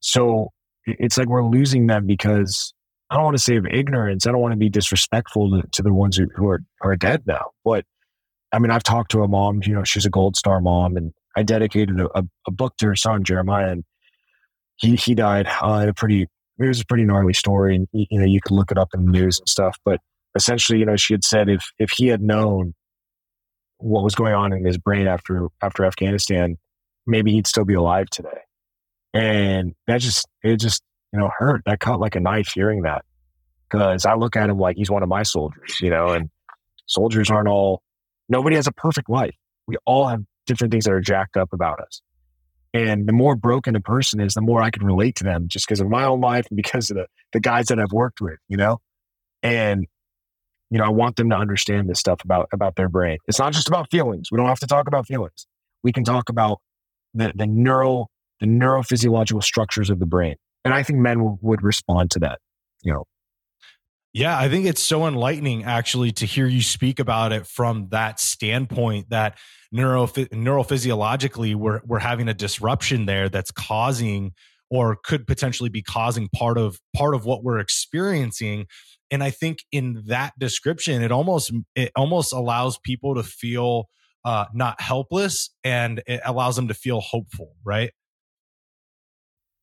So it's like we're losing them because I don't want to say of ignorance. I don't want to be disrespectful to, to the ones who, who are, are dead now. But I mean, I've talked to a mom, you know, she's a gold star mom, and I dedicated a, a, a book to her son, Jeremiah, and he, he died uh, in a pretty, it was a pretty gnarly story. And, you know, you could look it up in the news and stuff. But essentially, you know, she had said if, if he had known what was going on in his brain after after Afghanistan, maybe he'd still be alive today. And that just it just you know hurt. That cut like a knife hearing that because I look at him like he's one of my soldiers, you know. And soldiers aren't all. Nobody has a perfect life. We all have different things that are jacked up about us. And the more broken a person is, the more I can relate to them just because of my own life and because of the, the guys that I've worked with, you know? And you know, I want them to understand this stuff about about their brain. It's not just about feelings. We don't have to talk about feelings. We can talk about the the neural the neurophysiological structures of the brain. And I think men w- would respond to that, you know. Yeah, I think it's so enlightening actually to hear you speak about it from that standpoint that neuro neurophysiologically we're we're having a disruption there that's causing or could potentially be causing part of part of what we're experiencing. And i think in that description it almost it almost allows people to feel uh, not helpless and it allows them to feel hopeful right?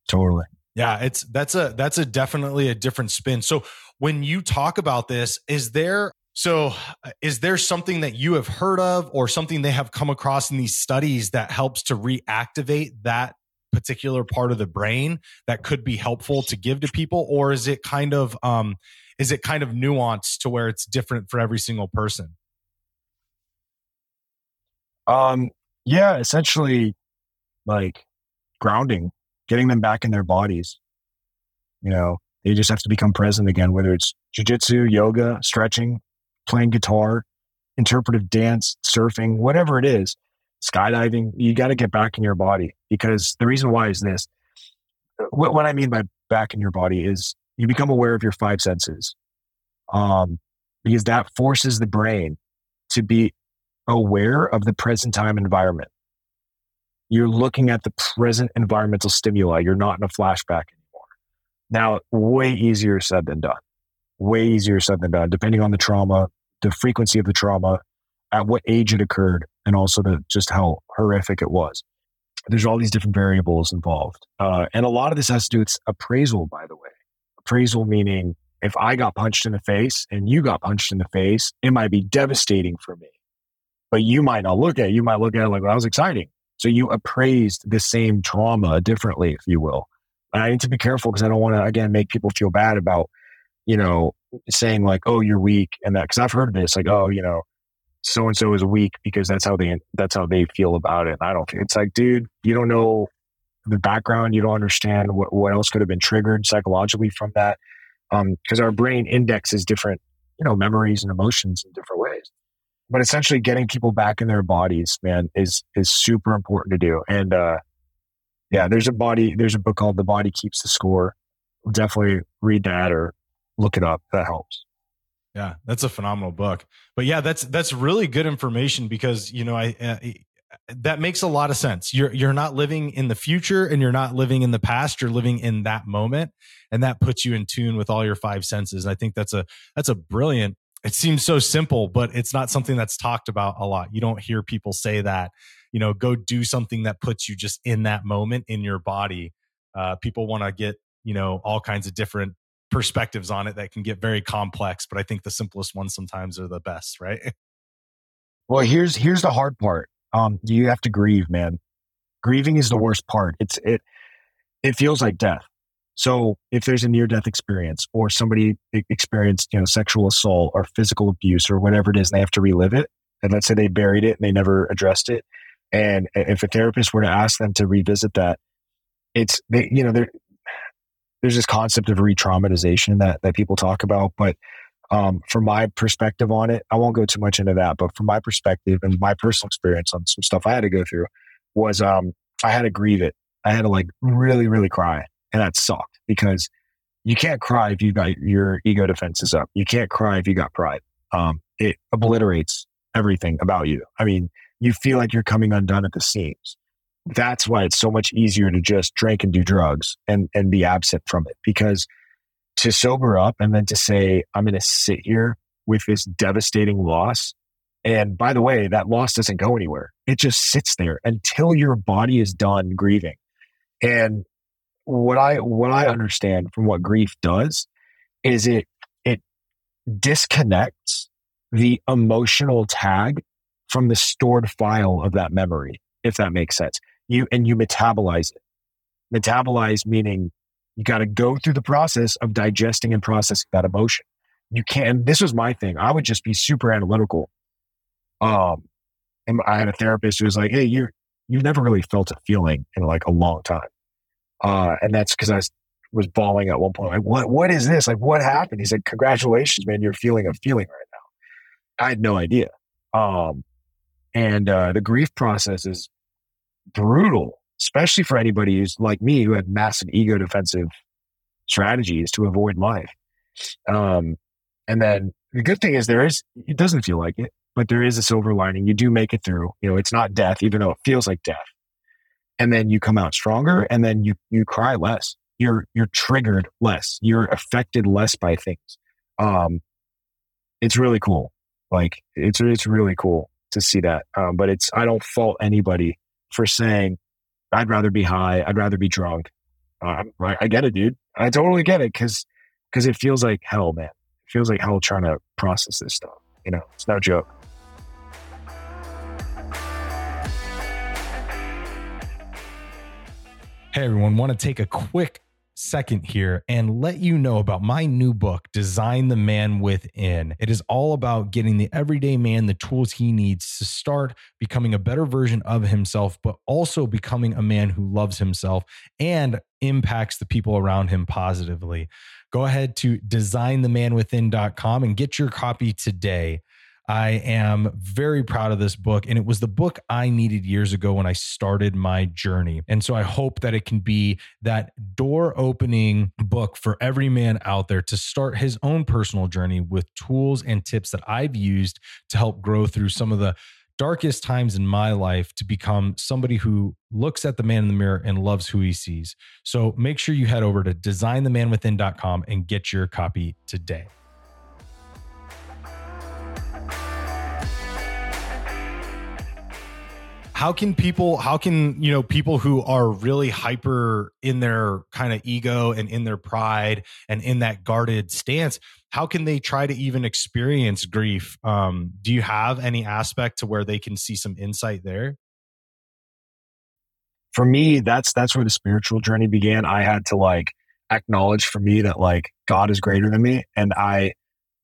Totally yeah it's that's a that's a definitely a different spin. So when you talk about this is there So, uh, is there something that you have heard of or something they have come across in these studies that helps to reactivate that particular part of the brain that could be helpful to give to people? Or is it kind of um is it kind of nuanced to where it's different for every single person? Um yeah, essentially like grounding, getting them back in their bodies. You know, they just have to become present again, whether it's jujitsu, yoga, stretching, playing guitar, interpretive dance, surfing, whatever it is, skydiving, you got to get back in your body because the reason why is this. What, what I mean by back in your body is you become aware of your five senses. Um, because that forces the brain to be aware of the present time environment. You're looking at the present environmental stimuli. You're not in a flashback anymore. Now, way easier said than done way easier said than done, depending on the trauma, the frequency of the trauma, at what age it occurred, and also the, just how horrific it was. There's all these different variables involved. Uh, and a lot of this has to do with appraisal, by the way. Appraisal meaning if I got punched in the face and you got punched in the face, it might be devastating for me. But you might not look at it. You might look at it like, well, that was exciting. So you appraised the same trauma differently, if you will. And I need to be careful because I don't want to, again, make people feel bad about you know, saying like, "Oh, you're weak," and that because I've heard this, like, "Oh, you know, so and so is weak because that's how they that's how they feel about it." And I don't. Think it's like, dude, you don't know the background. You don't understand what what else could have been triggered psychologically from that, because um, our brain indexes different, you know, memories and emotions in different ways. But essentially, getting people back in their bodies, man, is is super important to do. And uh, yeah, there's a body. There's a book called "The Body Keeps the Score." Definitely read that or look it up. That helps. Yeah, that's a phenomenal book. But yeah, that's that's really good information because you know I, uh, that makes a lot of sense. You're you're not living in the future and you're not living in the past. You're living in that moment, and that puts you in tune with all your five senses. And I think that's a that's a brilliant. It seems so simple, but it's not something that's talked about a lot. You don't hear people say that. You know, go do something that puts you just in that moment in your body. Uh, people want to get you know all kinds of different perspectives on it that can get very complex but i think the simplest ones sometimes are the best right well here's here's the hard part um you have to grieve man grieving is the worst part it's it it feels like death so if there's a near death experience or somebody experienced you know sexual assault or physical abuse or whatever it is and they have to relive it and let's say they buried it and they never addressed it and if a therapist were to ask them to revisit that it's they you know there's this concept of re-traumatization that that people talk about, but um, from my perspective on it, I won't go too much into that. But from my perspective and my personal experience on some stuff I had to go through was um, I had to grieve it. I had to like really, really cry, and that sucked because you can't cry if you got your ego defenses up. You can't cry if you got pride. Um, it obliterates everything about you. I mean, you feel like you're coming undone at the seams that's why it's so much easier to just drink and do drugs and, and be absent from it because to sober up and then to say, I'm going to sit here with this devastating loss. And by the way, that loss doesn't go anywhere. It just sits there until your body is done grieving. And what I, what I understand from what grief does is it, it disconnects the emotional tag from the stored file of that memory, if that makes sense you and you metabolize it. Metabolize meaning you got to go through the process of digesting and processing that emotion. You can't. This was my thing. I would just be super analytical. Um, and I had a therapist who was like, "Hey, you're you've never really felt a feeling in like a long time," uh, and that's because I was, was bawling at one point. Like, what what is this? Like, what happened? He said, "Congratulations, man! You're feeling a feeling right now." I had no idea. Um, and uh, the grief process is brutal, especially for anybody who's like me who had massive ego defensive strategies to avoid life. Um, and then the good thing is there is, it doesn't feel like it, but there is a silver lining. You do make it through. You know, it's not death, even though it feels like death. And then you come out stronger and then you, you cry less. You're, you're triggered less. You're affected less by things. Um, it's really cool. Like it's, it's really cool to see that. Um, but it's, I don't fault anybody for saying, I'd rather be high. I'd rather be drunk. Uh, I, I get it, dude. I totally get it because because it feels like hell, man. It feels like hell trying to process this stuff. You know, it's no joke. Hey everyone, want to take a quick second here and let you know about my new book, Design the Man Within. It is all about getting the everyday man the tools he needs to start becoming a better version of himself, but also becoming a man who loves himself and impacts the people around him positively. Go ahead to designthemanwithin.com and get your copy today. I am very proud of this book. And it was the book I needed years ago when I started my journey. And so I hope that it can be that door opening book for every man out there to start his own personal journey with tools and tips that I've used to help grow through some of the darkest times in my life to become somebody who looks at the man in the mirror and loves who he sees. So make sure you head over to designthemanwithin.com and get your copy today. How can people how can you know people who are really hyper in their kind of ego and in their pride and in that guarded stance how can they try to even experience grief? Um, do you have any aspect to where they can see some insight there? For me that's that's where the spiritual journey began. I had to like acknowledge for me that like god is greater than me and i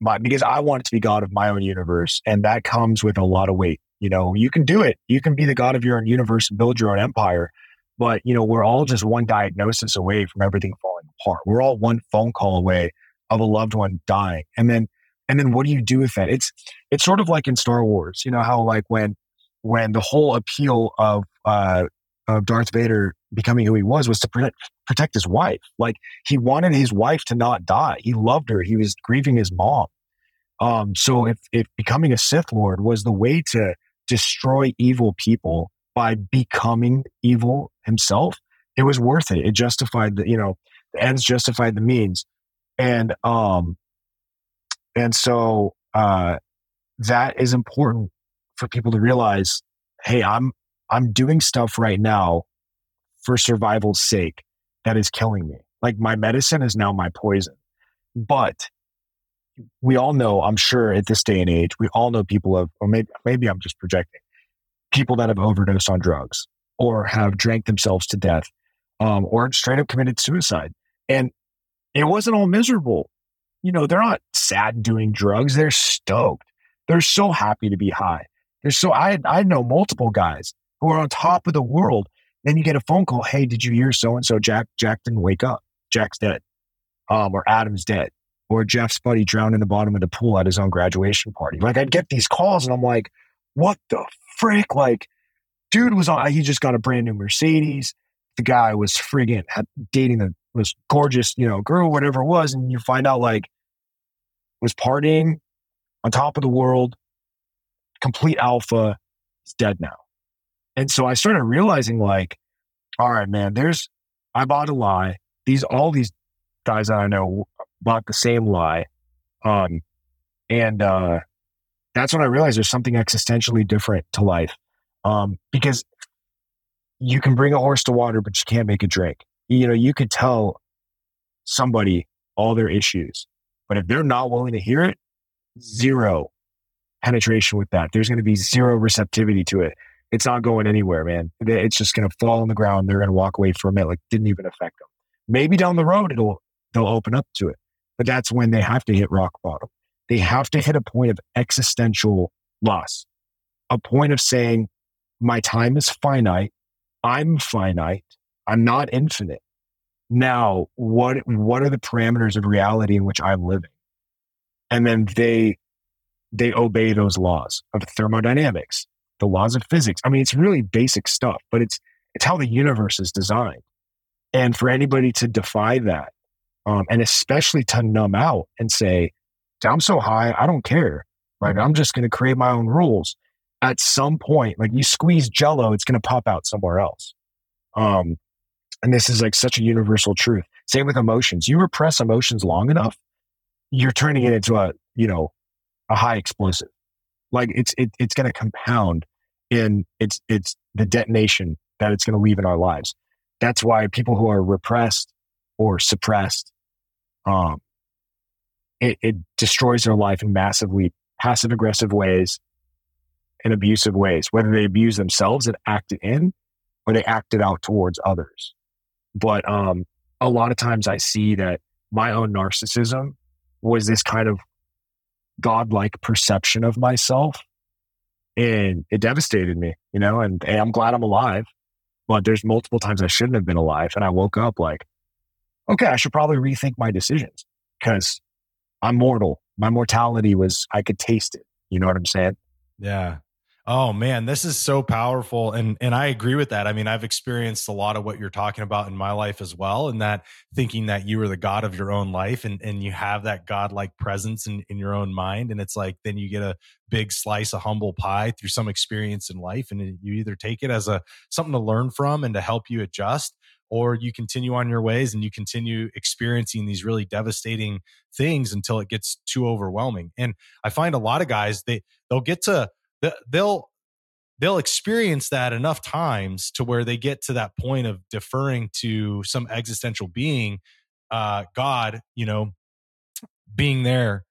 my, because i wanted to be god of my own universe and that comes with a lot of weight you know, you can do it. You can be the god of your own universe and build your own empire. But, you know, we're all just one diagnosis away from everything falling apart. We're all one phone call away of a loved one dying. And then, and then what do you do with that? It's, it's sort of like in Star Wars, you know, how like when, when the whole appeal of, uh, of Darth Vader becoming who he was was to protect, protect his wife. Like he wanted his wife to not die. He loved her. He was grieving his mom. Um, so if, if becoming a Sith Lord was the way to destroy evil people by becoming evil himself, it was worth it. It justified the, you know, the ends justified the means. And um and so uh that is important for people to realize, hey, I'm I'm doing stuff right now for survival's sake that is killing me. Like my medicine is now my poison. But we all know, I'm sure at this day and age, we all know people have, or maybe, maybe I'm just projecting, people that have overdosed on drugs or have drank themselves to death um, or straight up committed suicide. And it wasn't all miserable. You know, they're not sad doing drugs. They're stoked. They're so happy to be high. They're so, I, I know multiple guys who are on top of the world. Then you get a phone call. Hey, did you hear so and so? Jack, Jack didn't wake up. Jack's dead. Um, or Adam's dead or Jeff's buddy drowned in the bottom of the pool at his own graduation party. Like I'd get these calls and I'm like, what the frick? Like, dude was on, he just got a brand new Mercedes. The guy was friggin' dating the most gorgeous, you know, girl, whatever it was. And you find out like was partying on top of the world, complete alpha, is dead now. And so I started realizing like, all right, man, there's, I bought a lie. These, all these guys that I know bought the same lie. Um, and uh, that's when I realized there's something existentially different to life. Um, because you can bring a horse to water, but you can't make it drink. You know, you could tell somebody all their issues, but if they're not willing to hear it, zero penetration with that. There's going to be zero receptivity to it. It's not going anywhere, man. It's just going to fall on the ground. They're going to walk away from it like didn't even affect them. Maybe down the road it'll they'll open up to it. But that's when they have to hit rock bottom. They have to hit a point of existential loss, a point of saying, my time is finite. I'm finite. I'm not infinite. Now, what, what are the parameters of reality in which I'm living? And then they, they obey those laws of thermodynamics, the laws of physics. I mean, it's really basic stuff, but it's, it's how the universe is designed. And for anybody to defy that um, and especially to numb out and say, I'm so high, I don't care. Right? I'm just going to create my own rules. At some point, like you squeeze Jello, it's going to pop out somewhere else. Um, and this is like such a universal truth. Same with emotions. You repress emotions long enough, you're turning it into a you know a high explosive. Like it's it, it's going to compound in it's it's the detonation that it's going to leave in our lives. That's why people who are repressed or suppressed um, it, it destroys their life in massively passive aggressive ways and abusive ways, whether they abuse themselves and act it in or they act it out towards others. But um, a lot of times I see that my own narcissism was this kind of godlike perception of myself. And it devastated me, you know, and, and I'm glad I'm alive. But there's multiple times I shouldn't have been alive. And I woke up like, okay, I should probably rethink my decisions because I'm mortal. My mortality was, I could taste it. You know what I'm saying? Yeah. Oh man, this is so powerful and and I agree with that. I mean, I've experienced a lot of what you're talking about in my life as well and that thinking that you are the god of your own life and and you have that godlike presence in in your own mind and it's like then you get a big slice of humble pie through some experience in life and you either take it as a something to learn from and to help you adjust or you continue on your ways and you continue experiencing these really devastating things until it gets too overwhelming. And I find a lot of guys they they'll get to they'll they'll experience that enough times to where they get to that point of deferring to some existential being uh god you know being there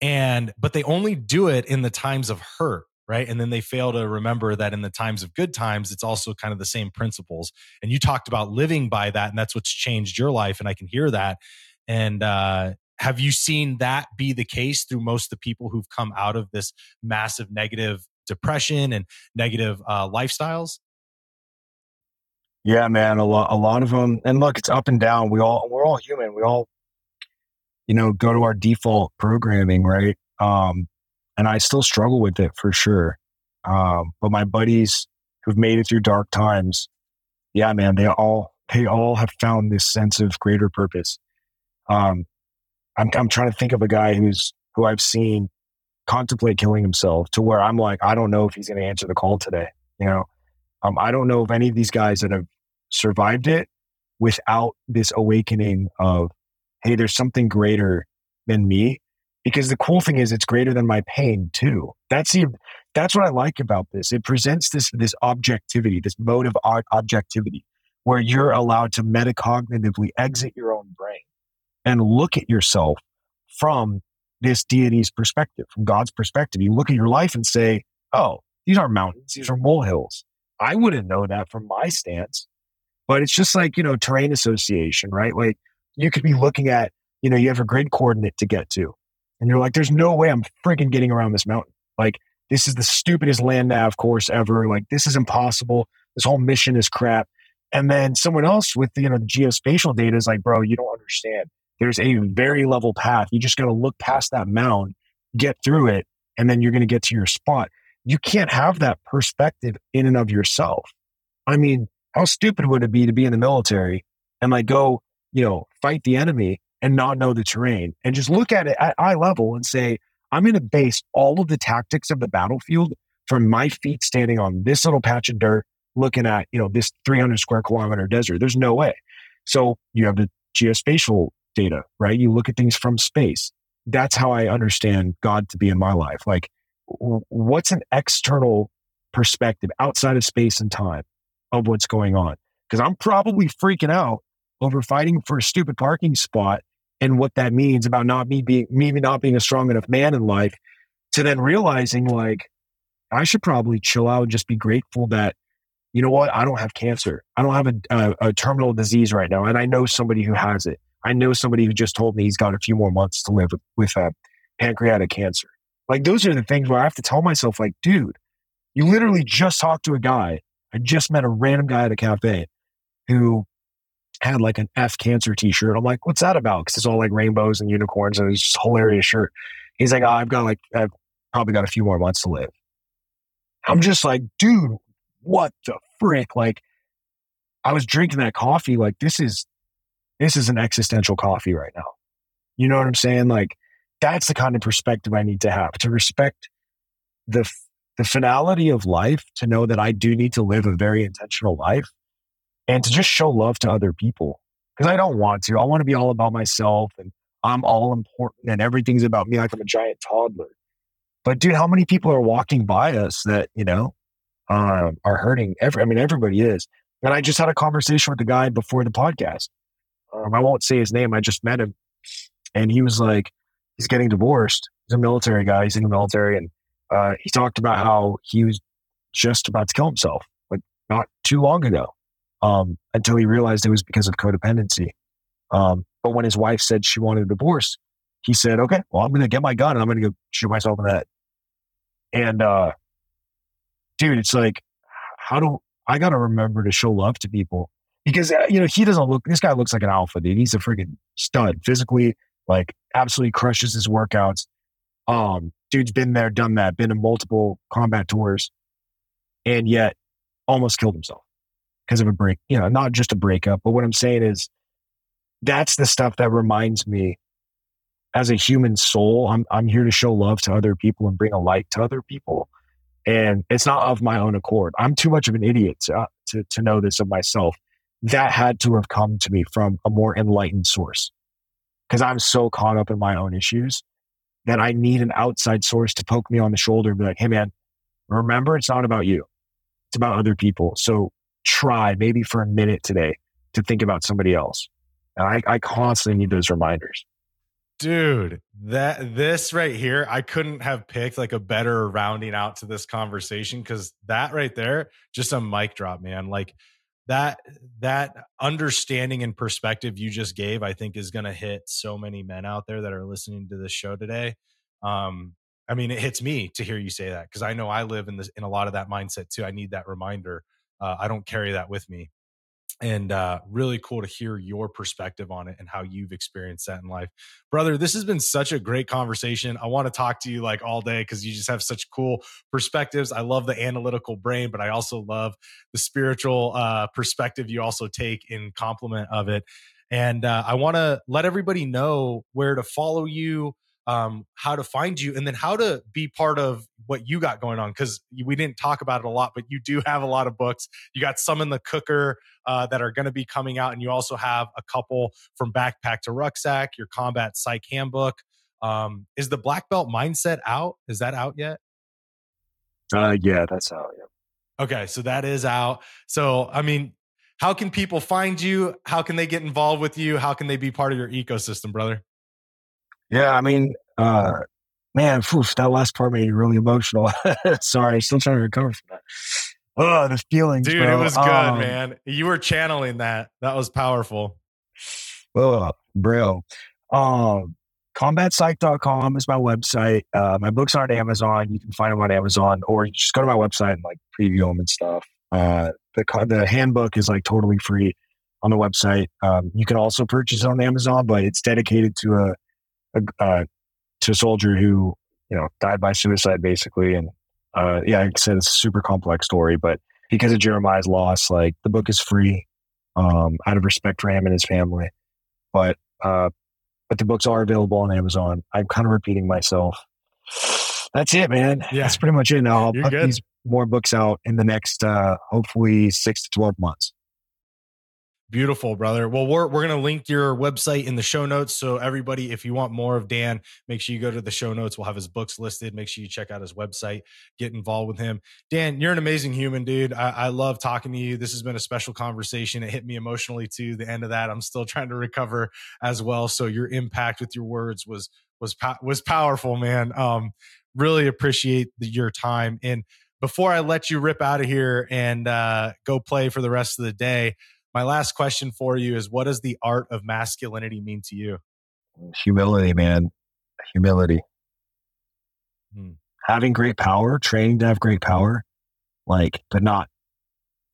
and but they only do it in the times of hurt right and then they fail to remember that in the times of good times it's also kind of the same principles and you talked about living by that and that's what's changed your life and i can hear that and uh have you seen that be the case through most of the people who've come out of this massive negative depression and negative uh, lifestyles? Yeah, man, a lot, a lot of them. And look, it's up and down. We all, we're all human. We all, you know, go to our default programming, right? Um, and I still struggle with it for sure. Um, but my buddies who've made it through dark times, yeah, man, they all, they all have found this sense of greater purpose. Um, I'm, I'm trying to think of a guy who's who I've seen contemplate killing himself to where I'm like, I don't know if he's going to answer the call today. You know, um, I don't know if any of these guys that have survived it without this awakening of, hey, there's something greater than me. Because the cool thing is, it's greater than my pain too. That's the that's what I like about this. It presents this this objectivity, this mode of objectivity, where you're allowed to metacognitively exit your own brain and look at yourself from this deity's perspective, from God's perspective. You look at your life and say, oh, these are mountains, these are molehills. I wouldn't know that from my stance. But it's just like, you know, terrain association, right? Like you could be looking at, you know, you have a grid coordinate to get to. And you're like, there's no way I'm freaking getting around this mountain. Like, this is the stupidest land nav course ever. Like, this is impossible. This whole mission is crap. And then someone else with, you know, the geospatial data is like, bro, you don't understand. There's a very level path. You just got to look past that mound, get through it, and then you're going to get to your spot. You can't have that perspective in and of yourself. I mean, how stupid would it be to be in the military and like go, you know, fight the enemy and not know the terrain and just look at it at eye level and say, I'm going to base all of the tactics of the battlefield from my feet standing on this little patch of dirt, looking at, you know, this 300 square kilometer desert. There's no way. So you have the geospatial data, right? You look at things from space. That's how I understand God to be in my life. Like, what's an external perspective outside of space and time of what's going on? Because I'm probably freaking out over fighting for a stupid parking spot and what that means about not me being maybe not being a strong enough man in life to then realizing like I should probably chill out and just be grateful that you know what I don't have cancer. I don't have a, a, a terminal disease right now, and I know somebody who has it. I know somebody who just told me he's got a few more months to live with, with uh, pancreatic cancer. Like those are the things where I have to tell myself, like, dude, you literally just talked to a guy. I just met a random guy at a cafe who had like an F cancer t-shirt. I'm like, what's that about? Because it's all like rainbows and unicorns and it's just hilarious shirt. He's like, oh, I've got like, I've probably got a few more months to live. I'm just like, dude, what the frick? Like, I was drinking that coffee. Like, this is this is an existential coffee right now. You know what I'm saying? Like that's the kind of perspective I need to have to respect the the finality of life, to know that I do need to live a very intentional life and to just show love to other people. Because I don't want to. I want to be all about myself and I'm all important and everything's about me like I'm a giant toddler. But dude, how many people are walking by us that, you know, um, are hurting every I mean, everybody is. And I just had a conversation with the guy before the podcast. Um, I won't say his name. I just met him, and he was like, he's getting divorced. He's a military guy. He's in the military, and uh, he talked about how he was just about to kill himself, like not too long ago, um, until he realized it was because of codependency. Um, but when his wife said she wanted a divorce, he said, "Okay, well, I'm going to get my gun and I'm going to go shoot myself in the head." And uh, dude, it's like, how do I got to remember to show love to people because uh, you know he doesn't look. This guy looks like an alpha, dude. He's a freaking stud physically, like absolutely crushes his workouts. Um, dude's been there, done that, been in multiple combat tours, and yet almost killed himself because of a break. You know, not just a breakup, but what I'm saying is that's the stuff that reminds me as a human soul, I'm I'm here to show love to other people and bring a light to other people. And it's not of my own accord. I'm too much of an idiot to, uh, to, to know this of myself. That had to have come to me from a more enlightened source because I'm so caught up in my own issues that I need an outside source to poke me on the shoulder and be like, hey, man, remember, it's not about you, it's about other people. So try maybe for a minute today to think about somebody else. And I, I constantly need those reminders. Dude, that this right here, I couldn't have picked like a better rounding out to this conversation because that right there, just a mic drop, man. Like that that understanding and perspective you just gave, I think is gonna hit so many men out there that are listening to this show today. Um, I mean, it hits me to hear you say that because I know I live in this in a lot of that mindset too. I need that reminder. Uh, I don't carry that with me. And uh, really cool to hear your perspective on it and how you've experienced that in life. Brother this has been such a great conversation. I want to talk to you like all day because you just have such cool perspectives. I love the analytical brain but i also love the spiritual uh, perspective you also take in complement of it. And uh, i want to let everybody know where to follow you um, how to find you and then how to be part of what you got going on because we didn't talk about it a lot but you do have a lot of books. You got some in the cooker uh, that are going to be coming out and you also have a couple from backpack to rucksack your combat psych handbook. Um, is the black belt mindset out? Is that out yet? Uh, yeah that's out yeah. Okay so that is out. So i mean how can people find you? How can they get involved with you? How can they be part of your ecosystem brother yeah, I mean, uh, man, oof, that last part made me really emotional. Sorry, still trying to recover from that. Oh, the feelings, dude. Bro. It was good, um, man. You were channeling that. That was powerful. Oh, bro. Um, combatpsych.com is my website. Uh, my books are on Amazon. You can find them on Amazon, or you just go to my website and like preview them and stuff. Uh, the the handbook is like totally free on the website. Um, you can also purchase it on Amazon, but it's dedicated to a uh, to a soldier who you know died by suicide basically. And uh, yeah like i said it's a super complex story but because of jeremiah's loss like the book is free um, out of respect for him and his family. But uh, but the books are available on amazon. I'm kind of repeating myself. That's it man. Yeah. that's pretty much it now i'll You're put good. these more books out in the next uh, hopefully six to 12 months Beautiful, brother. Well, we're, we're going to link your website in the show notes. So, everybody, if you want more of Dan, make sure you go to the show notes. We'll have his books listed. Make sure you check out his website, get involved with him. Dan, you're an amazing human, dude. I, I love talking to you. This has been a special conversation. It hit me emotionally too. The end of that, I'm still trying to recover as well. So, your impact with your words was was was powerful, man. Um, really appreciate the, your time. And before I let you rip out of here and uh, go play for the rest of the day, my last question for you is what does the art of masculinity mean to you? Humility, man. Humility. Hmm. Having great power, training to have great power, like, but not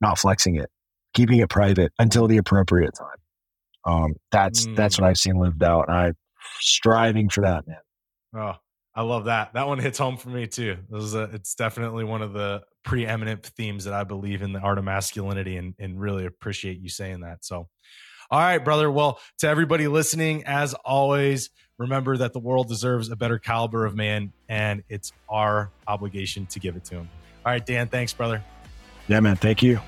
not flexing it, keeping it private until the appropriate time. Um, that's that's hmm. what I've seen lived out. And I'm striving for that, man. Oh, I love that. That one hits home for me too. A, uh, it's definitely one of the preeminent themes that I believe in the art of masculinity and, and really appreciate you saying that. So, all right, brother. Well, to everybody listening, as always, remember that the world deserves a better caliber of man and it's our obligation to give it to him. All right, Dan, thanks, brother. Yeah, man. Thank you.